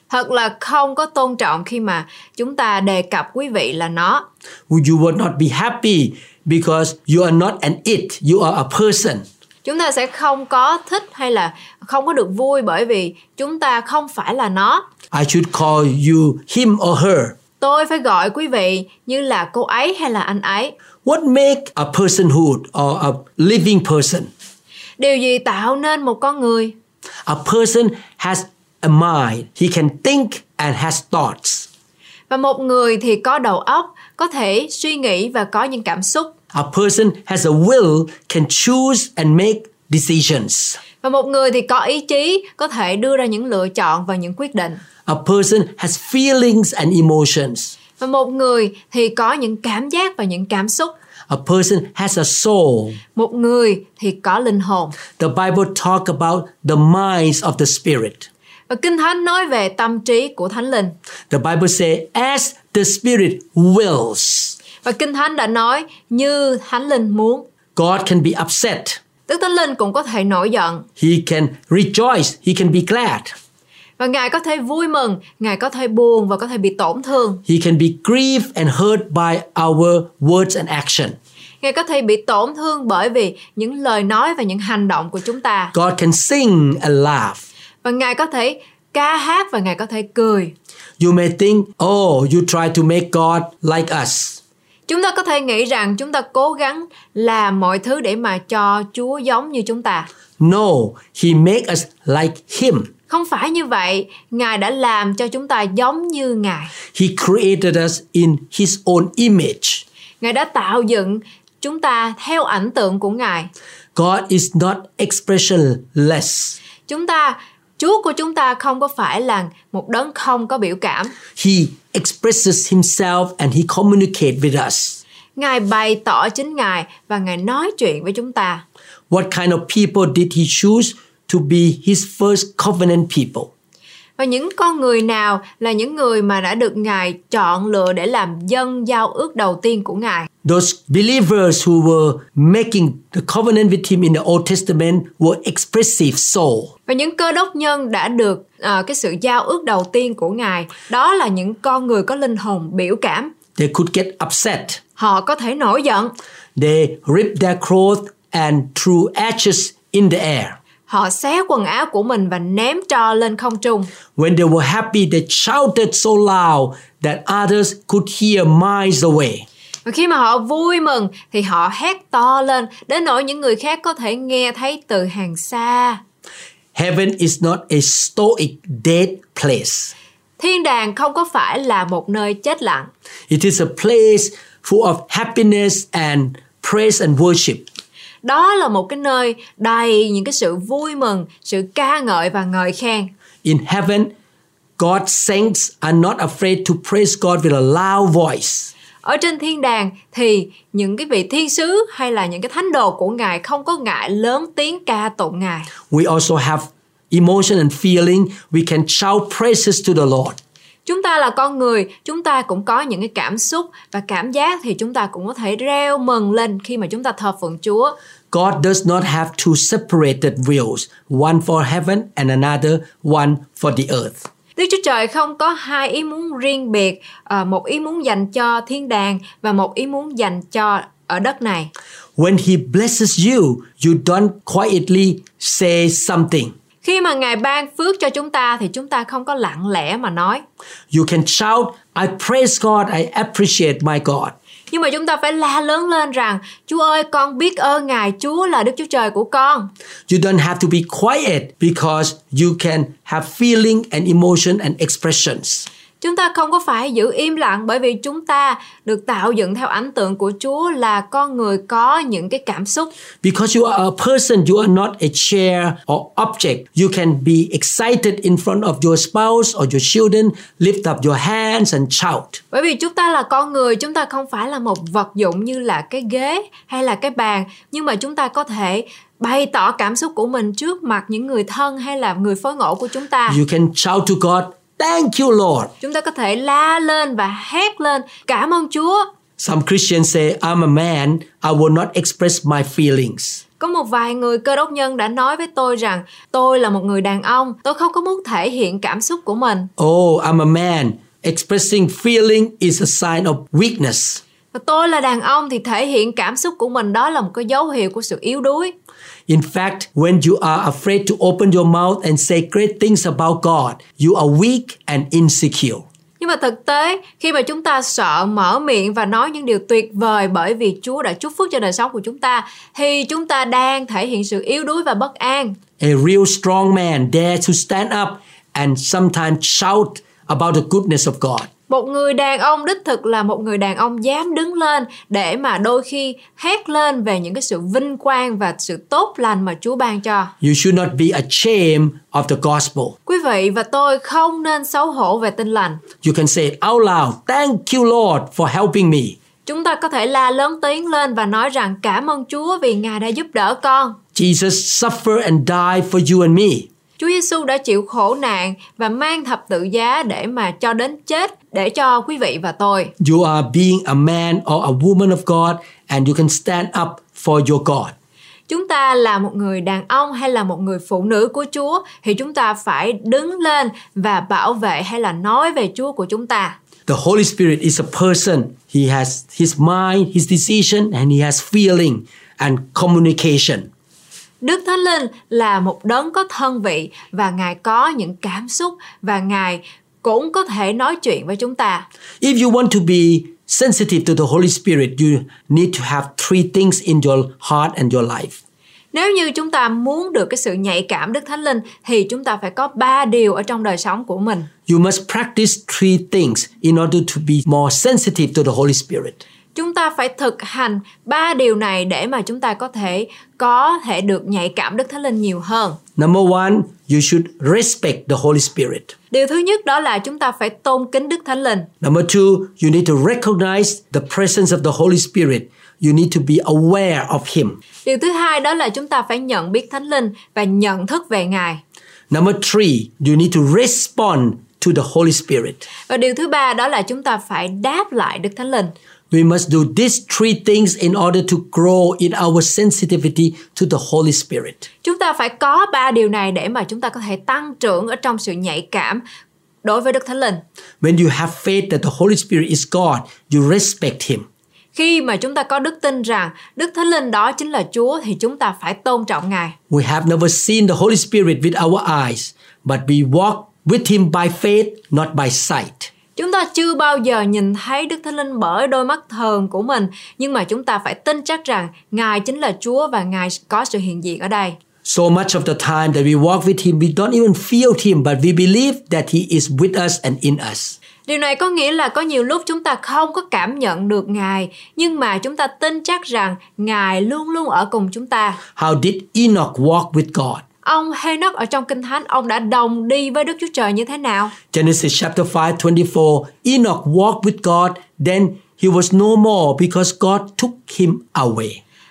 Thật là không có tôn trọng khi mà chúng ta đề cập quý vị là nó. You will not be happy because you are not an it, you are a person. Chúng ta sẽ không có thích hay là không có được vui bởi vì chúng ta không phải là nó. I should call you him or her. Tôi phải gọi quý vị như là cô ấy hay là anh ấy. What make a personhood or a living person? Điều gì tạo nên một con người? A person has a mind. He can think and has thoughts. Và một người thì có đầu óc, có thể suy nghĩ và có những cảm xúc. A person has a will, can choose and make decisions. Và một người thì có ý chí, có thể đưa ra những lựa chọn và những quyết định. A person has feelings and emotions. Và một người thì có những cảm giác và những cảm xúc. A person has a soul. Một người thì có linh hồn. The Bible talk about the minds of the spirit. Và Kinh Thánh nói về tâm trí của Thánh Linh. The Bible say as the spirit wills. Và Kinh Thánh đã nói như Thánh Linh muốn. God can be upset. Đức Thánh Linh cũng có thể nổi giận. He can rejoice. He can be glad. Và Ngài có thể vui mừng, Ngài có thể buồn và có thể bị tổn thương. He can be grieved and hurt by our words and action. Ngài có thể bị tổn thương bởi vì những lời nói và những hành động của chúng ta. God can sing and laugh. Và Ngài có thể ca hát và Ngài có thể cười. You may think, oh, you try to make God like us. Chúng ta có thể nghĩ rằng chúng ta cố gắng làm mọi thứ để mà cho Chúa giống như chúng ta. No, He make us like Him. Không phải như vậy, Ngài đã làm cho chúng ta giống như Ngài. He created us in His own image. Ngài đã tạo dựng chúng ta theo ảnh tượng của Ngài. God is not expressionless. Chúng ta, Chúa của chúng ta không có phải là một đấng không có biểu cảm. He expresses Himself and He communicates with us. Ngài bày tỏ chính Ngài và Ngài nói chuyện với chúng ta. What kind of people did He choose to be His first covenant people? Và những con người nào là những người mà đã được Ngài chọn lựa để làm dân giao ước đầu tiên của Ngài? Those believers who were making the covenant with Him in the Old Testament were expressive soul. Và những cơ đốc nhân đã được ờ, cái sự giao ước đầu tiên của Ngài, đó là những con người có linh hồn biểu cảm. They could get upset. Họ có thể nổi giận, They ripped their clothes and threw ashes in the air. Họ xé quần áo của mình và ném tro lên không trung. When they were happy, they shouted so loud that others could hear miles away. Và khi mà họ vui mừng thì họ hét to lên đến nỗi những người khác có thể nghe thấy từ hàng xa. Heaven is not a stoic, dead place. Thiên đàng không có phải là một nơi chết lặng. It is a place full of happiness and praise and worship. Đó là một cái nơi đầy những cái sự vui mừng, sự ca ngợi và ngợi khen. In heaven, God's saints are not afraid to praise God with a loud voice. Ở trên thiên đàng thì những cái vị thiên sứ hay là những cái thánh đồ của Ngài không có ngại lớn tiếng ca tụng Ngài. We also have emotion and feeling. We can shout praises to the Lord. Chúng ta là con người, chúng ta cũng có những cái cảm xúc và cảm giác thì chúng ta cũng có thể reo mừng lên khi mà chúng ta thờ phượng Chúa. God does not have two separated wills, one for heaven and another one for the earth. Đức Chúa Trời không có hai ý muốn riêng biệt, à, một ý muốn dành cho thiên đàng và một ý muốn dành cho ở đất này. When He blesses you, you don't quietly say something. Khi mà Ngài ban phước cho chúng ta thì chúng ta không có lặng lẽ mà nói. You can shout, I praise God, I appreciate my God. Nhưng mà chúng ta phải la lớn lên rằng Chúa ơi con biết ơn Ngài Chúa là Đức Chúa Trời của con. You don't have to be quiet because you can have feeling and emotion and expressions. Chúng ta không có phải giữ im lặng bởi vì chúng ta được tạo dựng theo ảnh tượng của Chúa là con người có những cái cảm xúc. Because you are a person, you are not a chair or object. You can be excited in front of your spouse or your children, lift up your hands and shout. Bởi vì chúng ta là con người, chúng ta không phải là một vật dụng như là cái ghế hay là cái bàn, nhưng mà chúng ta có thể bày tỏ cảm xúc của mình trước mặt những người thân hay là người phối ngẫu của chúng ta. You can shout to God, Thank you, Lord. Chúng ta có thể la lên và hét lên cảm ơn Chúa. Some Christians say, I'm a man, I will not express my feelings. Có một vài người cơ đốc nhân đã nói với tôi rằng tôi là một người đàn ông, tôi không có muốn thể hiện cảm xúc của mình. Oh, I'm a man. Expressing feeling is a sign of weakness. Tôi là đàn ông thì thể hiện cảm xúc của mình đó là một cái dấu hiệu của sự yếu đuối. In fact, when you are afraid to open your mouth and say great things about God, you are weak and insecure. Nhưng mà thực tế, khi mà chúng ta sợ mở miệng và nói những điều tuyệt vời bởi vì Chúa đã chúc phước cho đời sống của chúng ta, thì chúng ta đang thể hiện sự yếu đuối và bất an. A real strong man dare to stand up and sometimes shout about the goodness of God. Một người đàn ông đích thực là một người đàn ông dám đứng lên để mà đôi khi hét lên về những cái sự vinh quang và sự tốt lành mà Chúa ban cho. You should not be ashamed of the gospel. Quý vị và tôi không nên xấu hổ về tin lành. You can say out loud, Thank you, Lord, for helping me. Chúng ta có thể la lớn tiếng lên và nói rằng cảm ơn Chúa vì Ngài đã giúp đỡ con. Jesus suffered and died for you and me. Chúa Giêsu đã chịu khổ nạn và mang thập tự giá để mà cho đến chết để cho quý vị và tôi. You are being a man or a woman of God and you can stand up for your God. Chúng ta là một người đàn ông hay là một người phụ nữ của Chúa thì chúng ta phải đứng lên và bảo vệ hay là nói về Chúa của chúng ta. The Holy Spirit is a person. He has his mind, his decision, and he has feeling and communication. Đức Thánh Linh là một đấng có thân vị và Ngài có những cảm xúc và Ngài cũng có thể nói chuyện với chúng ta. If you want to be sensitive to the Holy Spirit, you need to have three things in your heart and your life. Nếu như chúng ta muốn được cái sự nhạy cảm Đức Thánh Linh thì chúng ta phải có ba điều ở trong đời sống của mình. You must practice three things in order to be more sensitive to the Holy Spirit. Chúng ta phải thực hành ba điều này để mà chúng ta có thể có thể được nhạy cảm Đức Thánh Linh nhiều hơn. Number one, you should respect the Holy Spirit. Điều thứ nhất đó là chúng ta phải tôn kính Đức Thánh Linh. Number two, you need to recognize the presence of the Holy Spirit. You need to be aware of Him. Điều thứ hai đó là chúng ta phải nhận biết Thánh Linh và nhận thức về Ngài. Number three, you need to respond to the Holy Spirit. Và điều thứ ba đó là chúng ta phải đáp lại Đức Thánh Linh. We must do these three things in order to grow in our sensitivity to the Holy Spirit. Chúng ta phải có ba điều này để mà chúng ta có thể tăng trưởng ở trong sự nhạy cảm đối với Đức Thánh Linh. When you have faith that the Holy Spirit is God, you respect Him. Khi mà chúng ta có đức tin rằng Đức Thánh Linh đó chính là Chúa thì chúng ta phải tôn trọng Ngài. We have never seen the Holy Spirit with our eyes, but we walk with Him by faith, not by sight. Chúng ta chưa bao giờ nhìn thấy Đức Thánh Linh bởi đôi mắt thường của mình, nhưng mà chúng ta phải tin chắc rằng Ngài chính là Chúa và Ngài có sự hiện diện ở đây. So much of the time that we walk with Him, we don't even feel Him, but we believe that He is with us and in us. Điều này có nghĩa là có nhiều lúc chúng ta không có cảm nhận được Ngài, nhưng mà chúng ta tin chắc rằng Ngài luôn luôn ở cùng chúng ta. How did Enoch walk with God? Ông Henoch ở trong Kinh Thánh, ông đã đồng đi với Đức Chúa Trời như thế nào? Genesis chapter 5, 24. Enoch walked with God, then he was no more because God took him away.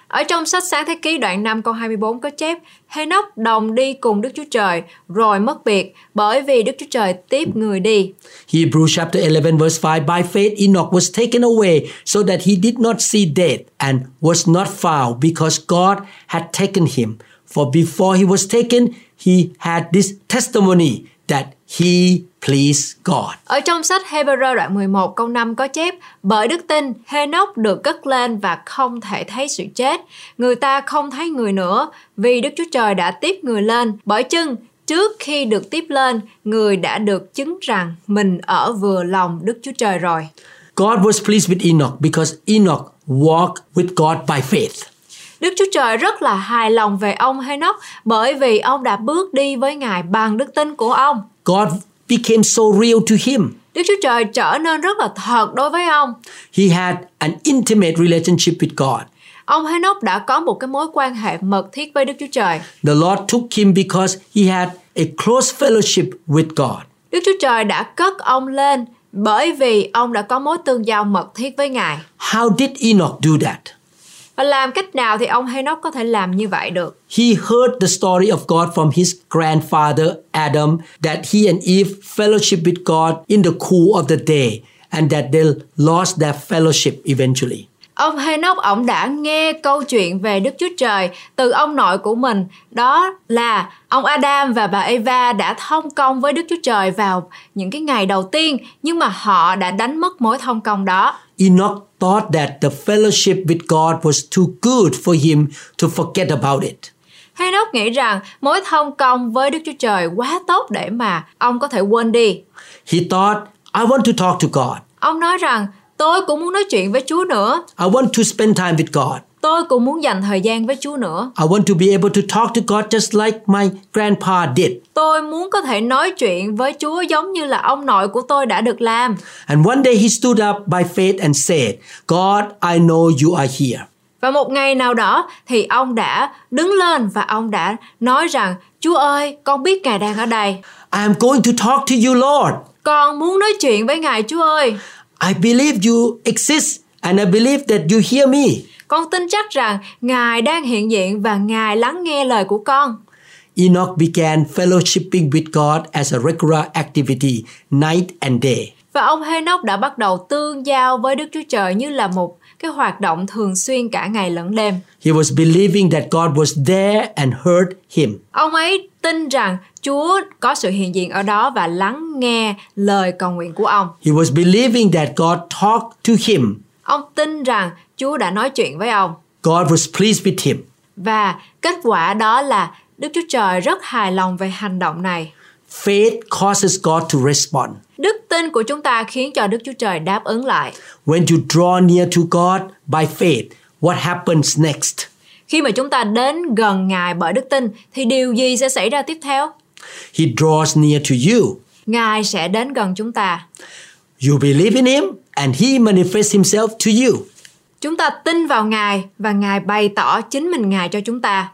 Ở trong sách Sáng Thế Ký đoạn 5 câu 24 có chép Henoch đồng đi cùng Đức Chúa Trời rồi mất biệt bởi vì Đức Chúa Trời tiếp người đi. Hebrews chapter 11 verse 5 By faith Enoch was taken away so that he did not see death and was not found because God had taken him. For before he was taken, he had this testimony that he pleased God. Ở trong sách Hebrew đoạn 11 câu 5 có chép Bởi đức tin, Henoch được cất lên và không thể thấy sự chết. Người ta không thấy người nữa vì Đức Chúa Trời đã tiếp người lên. Bởi chưng, trước khi được tiếp lên, người đã được chứng rằng mình ở vừa lòng Đức Chúa Trời rồi. God was pleased with Enoch because Enoch walked with God by faith. Đức Chúa Trời rất là hài lòng về ông Henoch bởi vì ông đã bước đi với Ngài bằng đức tin của ông. God became so real to him. Đức Chúa Trời trở nên rất là thật đối với ông. He had an intimate relationship with God. Ông Henoch đã có một cái mối quan hệ mật thiết với Đức Chúa Trời. The Lord took him because he had a close fellowship with God. Đức Chúa Trời đã cất ông lên bởi vì ông đã có mối tương giao mật thiết với Ngài. How did Enoch do that? Và làm cách nào thì ông Henoch có thể làm như vậy được? He heard the story of God from his grandfather Adam that he and Eve fellowship with God in the cool of the day and that they lost their fellowship eventually. Ông Henoch ông đã nghe câu chuyện về Đức Chúa Trời từ ông nội của mình, đó là ông Adam và bà Eva đã thông công với Đức Chúa Trời vào những cái ngày đầu tiên, nhưng mà họ đã đánh mất mối thông công đó. Enoch thought that the fellowship with God was too good for him to forget about it. Henoch nghĩ rằng mối thông công với Đức Chúa Trời quá tốt để mà ông có thể quên đi. He thought, I want to talk to God. Ông nói rằng tôi cũng muốn nói chuyện với Chúa nữa. I want to spend time with God. Tôi cũng muốn dành thời gian với Chúa nữa. I want to be able to talk to God just like my grandpa did. Tôi muốn có thể nói chuyện với Chúa giống như là ông nội của tôi đã được làm. And one day he stood up by faith and said, God, I know you are here. Và một ngày nào đó thì ông đã đứng lên và ông đã nói rằng Chúa ơi, con biết Ngài đang ở đây. I am going to talk to you, Lord. Con muốn nói chuyện với Ngài Chúa ơi. I believe you exist and I believe that you hear me. Con tin chắc rằng Ngài đang hiện diện và Ngài lắng nghe lời của con. Enoch began fellowshipping with God as a regular activity, night and day. Và ông Henoch đã bắt đầu tương giao với Đức Chúa Trời như là một cái hoạt động thường xuyên cả ngày lẫn đêm. He was believing that God was there and heard him. Ông ấy tin rằng Chúa có sự hiện diện ở đó và lắng nghe lời cầu nguyện của ông. He was believing that God talked to him. Ông tin rằng Chúa đã nói chuyện với ông God was pleased with him. và kết quả đó là Đức Chúa Trời rất hài lòng về hành động này. Faith causes God to respond. Đức tin của chúng ta khiến cho Đức Chúa Trời đáp ứng lại. When you draw near to God by faith, what happens next? Khi mà chúng ta đến gần Ngài bởi đức tin thì điều gì sẽ xảy ra tiếp theo? He draws near to you. Ngài sẽ đến gần chúng ta. You believe in him and he manifests himself to you. Chúng ta tin vào Ngài và Ngài bày tỏ chính mình Ngài cho chúng ta.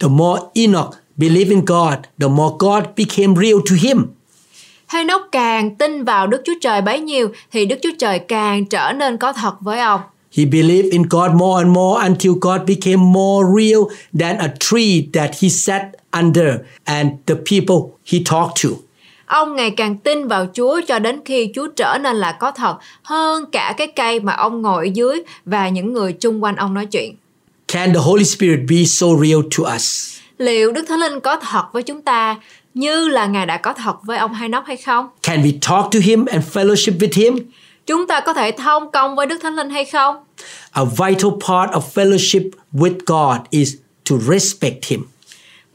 The more Enoch believed in God, the more God became real to him. Henoch càng tin vào Đức Chúa Trời bấy nhiêu thì Đức Chúa Trời càng trở nên có thật với ông. He believed in God more and more until God became more real than a tree that he sat under and the people he talked to. Ông ngày càng tin vào Chúa cho đến khi Chúa trở nên là có thật hơn cả cái cây mà ông ngồi ở dưới và những người chung quanh ông nói chuyện. Can the Holy Spirit be so real to us? Liệu Đức Thánh Linh có thật với chúng ta như là Ngài đã có thật với ông Henoch hay không? Can we talk to him and fellowship with him? Chúng ta có thể thông công với Đức Thánh Linh hay không? A vital part of fellowship with God is to respect him.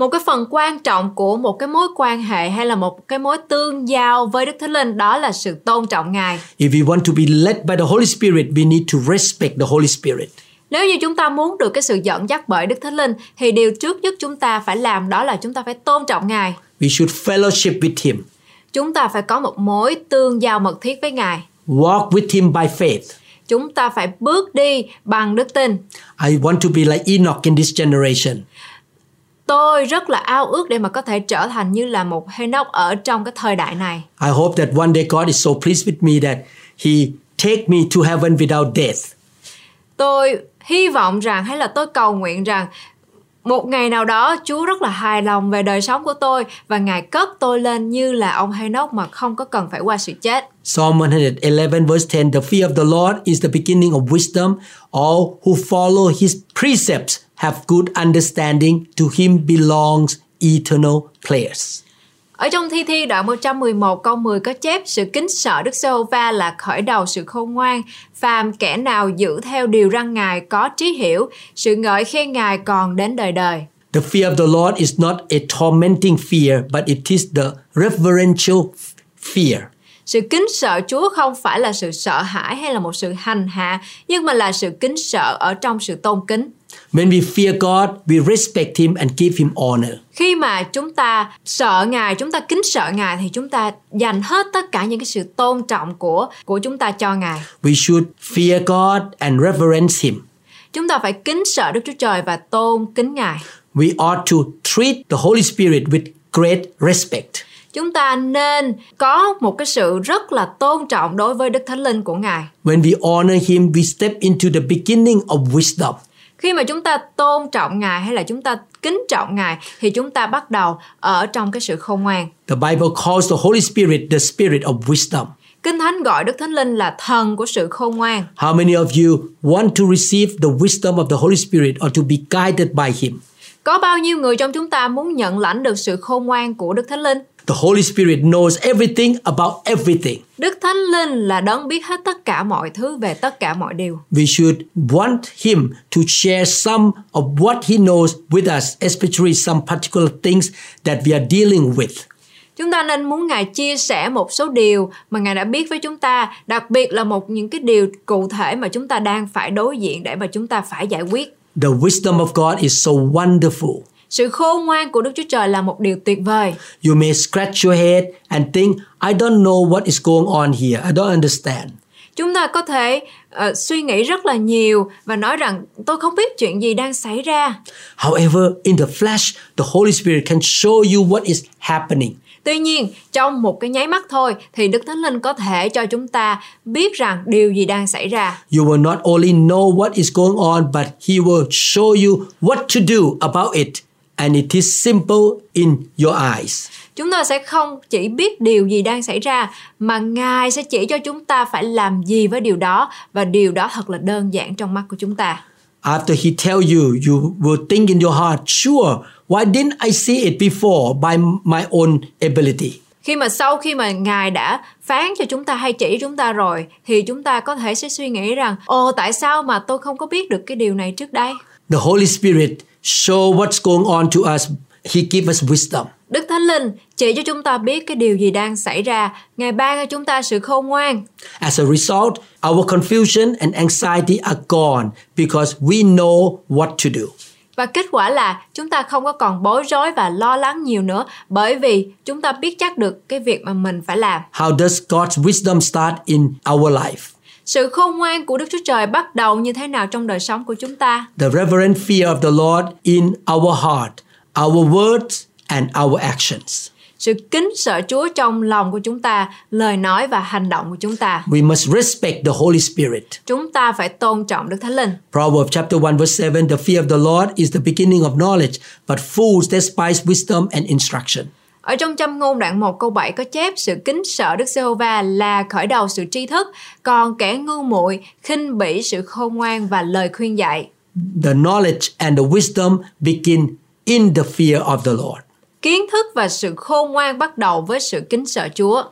Một cái phần quan trọng của một cái mối quan hệ hay là một cái mối tương giao với Đức Thánh Linh đó là sự tôn trọng Ngài. If we want to be led by the Holy Spirit, we need to respect the Holy Spirit. Nếu như chúng ta muốn được cái sự dẫn dắt bởi Đức Thánh Linh thì điều trước nhất chúng ta phải làm đó là chúng ta phải tôn trọng Ngài. We should fellowship with him, Chúng ta phải có một mối tương giao mật thiết với Ngài. walk with him by faith. Chúng ta phải bước đi bằng đức tin. I want to be like Enoch in this generation. Tôi rất là ao ước để mà có thể trở thành như là một Henoch ở trong cái thời đại này. I hope that one day God is so pleased with me that he take me to heaven without death. Tôi hy vọng rằng hay là tôi cầu nguyện rằng một ngày nào đó, Chúa rất là hài lòng về đời sống của tôi và Ngài cất tôi lên như là ông Henoch mà không có cần phải qua sự chết. Psalm 111 verse 10 The fear of the Lord is the beginning of wisdom. All who follow his precepts have good understanding. To him belongs eternal place. Ở trong thi thiên đoạn 111 câu 10 có chép sự kính sợ Đức Giê-hô-va là khởi đầu sự khôn ngoan. Phàm kẻ nào giữ theo điều răn Ngài có trí hiểu, sự ngợi khen Ngài còn đến đời đời. The fear of the Lord is not a tormenting fear, but it is the reverential fear. Sự kính sợ Chúa không phải là sự sợ hãi hay là một sự hành hạ, nhưng mà là sự kính sợ ở trong sự tôn kính. When we fear God, we respect him and give him honor. Khi mà chúng ta sợ Ngài, chúng ta kính sợ Ngài thì chúng ta dành hết tất cả những cái sự tôn trọng của của chúng ta cho Ngài. We should fear God and reverence him. Chúng ta phải kính sợ Đức Chúa Trời và tôn kính Ngài. We ought to treat the Holy Spirit with great respect. Chúng ta nên có một cái sự rất là tôn trọng đối với Đức Thánh Linh của Ngài. When we honor him, we step into the beginning of wisdom. Khi mà chúng ta tôn trọng Ngài hay là chúng ta kính trọng Ngài thì chúng ta bắt đầu ở trong cái sự khôn ngoan. The Bible calls the Holy Spirit the spirit of wisdom. Kinh Thánh gọi Đức Thánh Linh là thần của sự khôn ngoan. How many of you want to receive the wisdom of the Holy Spirit or to be guided by him? Có bao nhiêu người trong chúng ta muốn nhận lãnh được sự khôn ngoan của Đức Thánh Linh? The Holy Spirit knows everything about everything. Đức Thánh Linh là đấng biết hết tất cả mọi thứ về tất cả mọi điều. We should want him to share some of what he knows with us, especially some particular things that we are dealing with. Chúng ta nên muốn Ngài chia sẻ một số điều mà Ngài đã biết với chúng ta, đặc biệt là một những cái điều cụ thể mà chúng ta đang phải đối diện để mà chúng ta phải giải quyết. The wisdom of God is so wonderful. Sự khôn ngoan của Đức Chúa Trời là một điều tuyệt vời. You may scratch your head and think, I don't know what is going on here. I don't understand. Chúng ta có thể ờ, suy nghĩ rất là nhiều và nói rằng tôi không biết chuyện gì đang xảy ra. However, in the flesh, the Holy Spirit can show you what is happening. Tuy nhiên, trong một cái nháy mắt thôi thì Đức Thánh Linh có thể cho chúng ta biết rằng điều gì đang xảy ra. You will not only know what is going on, but He will show you what to do about it. And it is simple in your eyes. chúng ta sẽ không chỉ biết điều gì đang xảy ra mà Ngài sẽ chỉ cho chúng ta phải làm gì với điều đó và điều đó thật là đơn giản trong mắt của chúng ta. After he tell you, you will think in your heart, sure, why didn't I see it before by my own ability? Khi mà sau khi mà Ngài đã phán cho chúng ta hay chỉ chúng ta rồi thì chúng ta có thể sẽ suy nghĩ rằng ồ tại sao mà tôi không có biết được cái điều này trước đây? The Holy Spirit show what's going on to us. He give us wisdom. Đức Thánh Linh chỉ cho chúng ta biết cái điều gì đang xảy ra. Ngài ban cho chúng ta sự khôn ngoan. As a result, our confusion and anxiety are gone because we know what to do. Và kết quả là chúng ta không có còn bối rối và lo lắng nhiều nữa bởi vì chúng ta biết chắc được cái việc mà mình phải làm. How does God's wisdom start in our life? Sự khôn ngoan của Đức Chúa Trời bắt đầu như thế nào trong đời sống của chúng ta? The reverent fear of the Lord in our heart, our words, and our actions. Sự kính sợ Chúa trong lòng của chúng ta, lời nói và hành động của chúng ta. We must respect the Holy Spirit. Chúng ta phải tôn trọng Đức Thánh Linh. Proverbs chapter 1 verse 7 The fear of the Lord is the beginning of knowledge, but fools despise wisdom and instruction. Ở trong châm ngôn đoạn 1 câu 7 có chép sự kính sợ Đức Giê-hô-va là khởi đầu sự tri thức, còn kẻ ngu muội khinh bỉ sự khôn ngoan và lời khuyên dạy. The knowledge and the wisdom begin in the fear of the Lord. Kiến thức và sự khôn ngoan bắt đầu với sự kính sợ Chúa.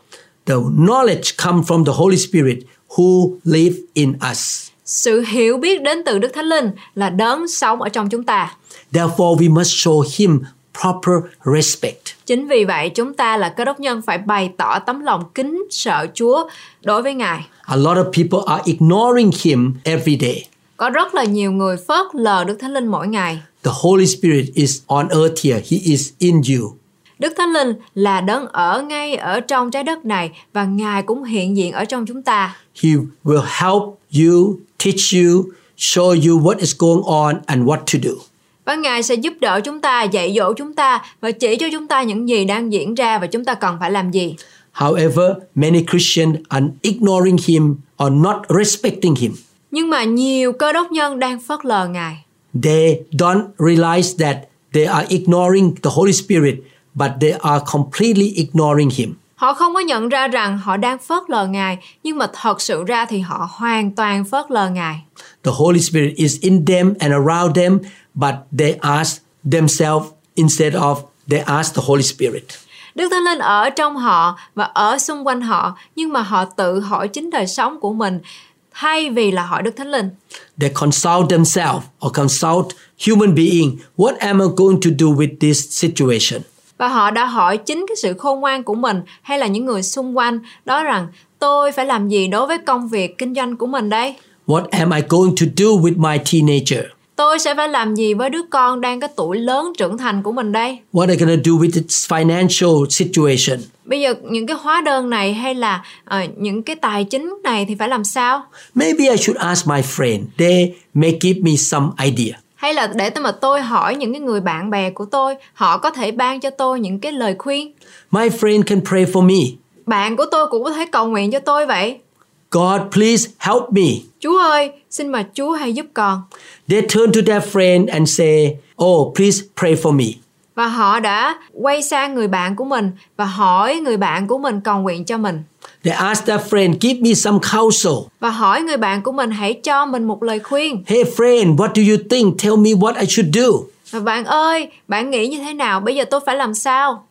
The knowledge comes from the Holy Spirit who live in us. Sự hiểu biết đến từ Đức Thánh Linh là đấng sống ở trong chúng ta. Therefore, we must show him proper respect. Chính vì vậy chúng ta là cơ đốc nhân phải bày tỏ tấm lòng kính sợ Chúa đối với Ngài. A lot of people are ignoring him every day. Có rất là nhiều người phớt lờ Đức Thánh Linh mỗi ngày. The Holy Spirit is on earth here. He is in you. Đức Thánh Linh là đấng ở ngay ở trong trái đất này và Ngài cũng hiện diện ở trong chúng ta. He will help you, teach you, show you what is going on and what to do. Và Ngài sẽ giúp đỡ chúng ta, dạy dỗ chúng ta và chỉ cho chúng ta những gì đang diễn ra và chúng ta cần phải làm gì. However, many Christians are ignoring him or not respecting him. Nhưng mà nhiều cơ đốc nhân đang phớt lờ Ngài. They don't realize that they are ignoring the Holy Spirit, but they are completely ignoring him. Họ không có nhận ra rằng họ đang phớt lờ Ngài, nhưng mà thật sự ra thì họ hoàn toàn phớt lờ Ngài. The Holy Spirit is in them and around them, but they ask themselves instead of they ask the Holy Spirit. Đức Thánh Linh ở trong họ và ở xung quanh họ, nhưng mà họ tự hỏi chính đời sống của mình thay vì là hỏi Đức Thánh Linh. They consult themselves or consult human being. What am I going to do with this situation? Và họ đã hỏi chính cái sự khôn ngoan của mình hay là những người xung quanh đó rằng tôi phải làm gì đối với công việc kinh doanh của mình đây? What am I going to do with my teenager? Tôi sẽ phải làm gì với đứa con đang cái tuổi lớn trưởng thành của mình đây? What are going to do with its financial situation? Bây giờ những cái hóa đơn này hay là ờ, những cái tài chính này thì phải làm sao? Maybe I should ask my friend. They may give me some idea. Hay là để tôi mà tôi hỏi những cái người bạn bè của tôi, họ có thể ban cho tôi những cái lời khuyên. My friend can pray for me. Bạn của tôi cũng có thể cầu nguyện cho tôi vậy. God, please help me. Chúa ơi, xin mà Chúa hãy giúp con. They turn to their friend and say, Oh, please pray for me. Và họ đã quay sang người bạn của mình và hỏi người bạn của mình cầu nguyện cho mình. They ask their friend, Give me some counsel. Và hỏi người bạn của mình hãy cho mình một lời khuyên. Hey, friend, what do you think? Tell me what I should do. Bạn ơi, bạn nghĩ như thế nào? Bây giờ tôi phải làm sao?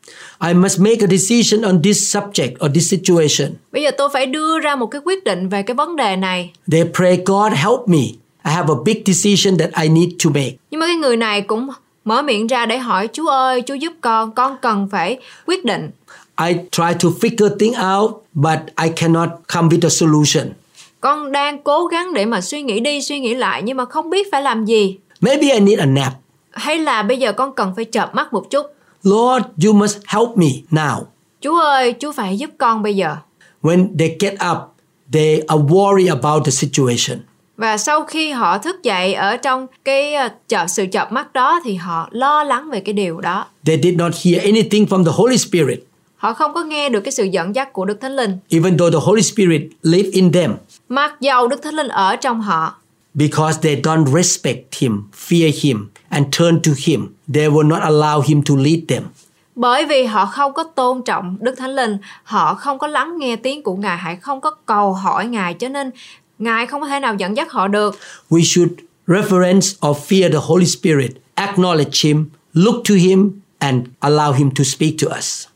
I must make a decision on this subject or this situation. Bây giờ tôi phải đưa ra một cái quyết định về cái vấn đề này. They pray, God, help me. I have a big decision that I need to make. Nhưng mà cái người này cũng mở miệng ra để hỏi Chúa ơi, Chúa giúp con, con cần phải quyết định. I try to figure things out, but I cannot come with a solution. Con đang cố gắng để mà suy nghĩ đi, suy nghĩ lại nhưng mà không biết phải làm gì. Maybe I need a nap. Hay là bây giờ con cần phải chợp mắt một chút. Lord, you must help me now. Chúa ơi, Chúa phải giúp con bây giờ. When they get up, they are worried about the situation. Và sau khi họ thức dậy ở trong cái ờ, chợp sự chợp mắt đó thì họ lo lắng về cái điều đó. They did not hear anything from the Holy Spirit, Họ không có nghe được cái sự dẫn dắt của Đức Thánh Linh. even though the Holy Spirit live in them, Mặc dầu Đức Thánh Linh ở trong họ, because they don't respect Him, fear Him, and turn to Him. They will not allow Him to lead them. bởi vì họ không có tôn trọng Đức Thánh Linh, họ không có lắng nghe tiếng của Ngài, họ không có cầu hỏi Ngài cho nên Ngài không có thể nào dẫn dắt họ được. We should reverence or fear the Holy Spirit, acknowledge Him, look to Him, and allow Him to speak to us.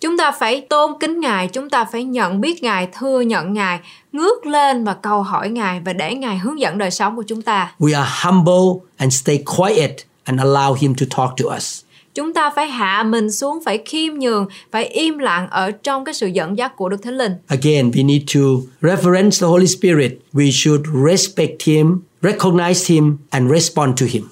Chúng ta phải tôn kính Ngài, chúng ta phải nhận biết Ngài, thừa nhận Ngài, ngước lên và cầu hỏi Ngài và để Ngài hướng dẫn đời sống của chúng ta. We are humble and stay quiet and allow Him to talk to us. Chúng ta phải hạ mình xuống, phải khiêm nhường, phải im lặng ở trong cái sự dẫn dắt của Đức Thánh Linh. Again, we need to reverence the Holy Spirit. We should respect Him, recognize Him, and respond to Him.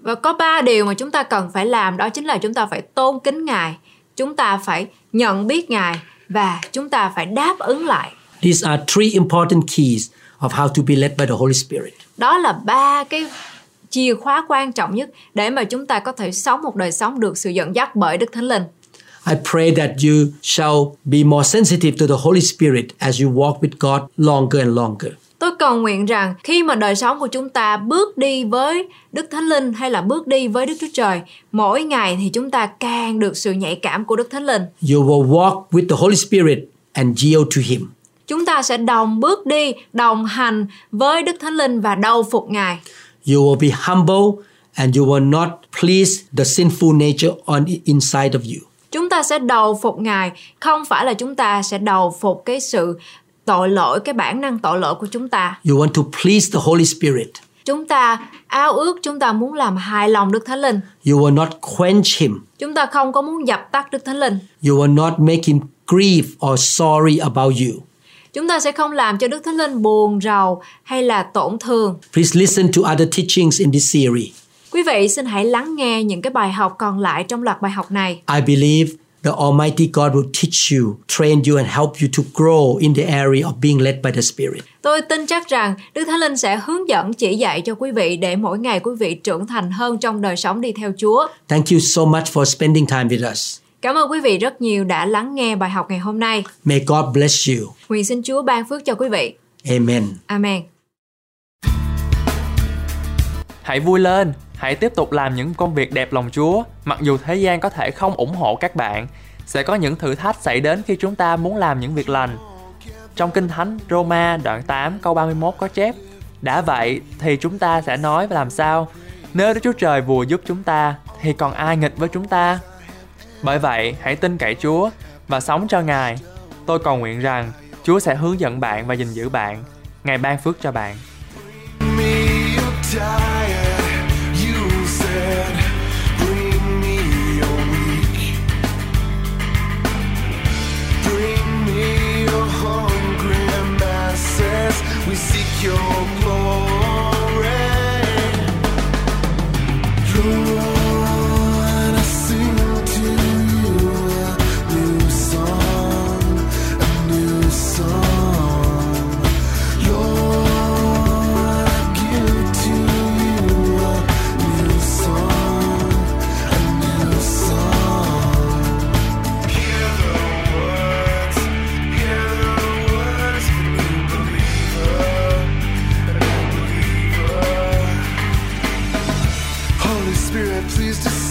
Và có ba điều mà chúng ta cần phải làm đó chính là chúng ta phải tôn kính Ngài, chúng ta phải nhận biết Ngài và chúng ta phải đáp ứng lại. These are three important keys of how to be led by the Holy Spirit. Đó là ba cái chìa khóa quan trọng nhất để mà chúng ta có thể sống một đời sống được sự dẫn dắt bởi Đức Thánh Linh. I pray that you shall be more sensitive to the Holy Spirit as you walk with God longer and longer. Tôi cầu nguyện rằng khi mà đời sống của chúng ta bước đi với Đức Thánh Linh hay là bước đi với Đức Chúa Trời, mỗi ngày thì chúng ta càng được sự nhạy cảm của Đức Thánh Linh. You will walk with the Holy Spirit and yield to Him. Chúng ta sẽ đồng bước đi, đồng hành với Đức Thánh Linh và đầu phục Ngài. You will be humble and you will not please the sinful nature on inside of you. Chúng ta sẽ đầu phục Ngài, không phải là chúng ta sẽ đầu phục cái sự tội lỗi, cái bản năng tội lỗi của chúng ta. You want to please the Holy Spirit. Chúng ta ao ước, chúng ta muốn làm hài lòng Đức Thánh Linh. You will not quench Him. Chúng ta không có muốn dập tắt Đức Thánh Linh. You will not make Him grieve or sorry about you. Chúng ta sẽ không làm cho Đức Thánh Linh buồn rầu hay là tổn thương. Please listen to other teachings in this series. Quý vị xin hãy lắng nghe những cái bài học còn lại trong loạt bài học này. I believe the Almighty God will teach you, train you, and help you to grow in the area of being led by the Spirit. Tôi tin chắc rằng Đức Thánh Linh sẽ hướng dẫn chỉ dạy cho quý vị để mỗi ngày quý vị trưởng thành hơn trong đời sống đi theo Chúa. Thank you so much for spending time with us. Cảm ơn quý vị rất nhiều đã lắng nghe bài học ngày hôm nay. May God bless you. Nguyện xin Chúa ban phước cho quý vị. Amen. Amen. Hãy vui lên, hãy tiếp tục làm những công việc đẹp lòng Chúa, mặc dù thế gian có thể không ủng hộ các bạn. Sẽ có những thử thách xảy đến khi chúng ta muốn làm những việc lành. Trong Kinh Thánh Roma đoạn 8 câu 31 có chép Đã vậy thì chúng ta sẽ nói và làm sao? Nếu Đức Chúa Trời vừa giúp chúng ta thì còn ai nghịch với chúng ta? Bởi vậy, hãy tin cậy Chúa và sống cho Ngài. Tôi cầu nguyện rằng Chúa sẽ hướng dẫn bạn và gìn giữ bạn. Ngài ban phước cho bạn. me hungry masses. We seek your glory. Lord,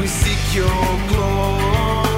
We seek your glory.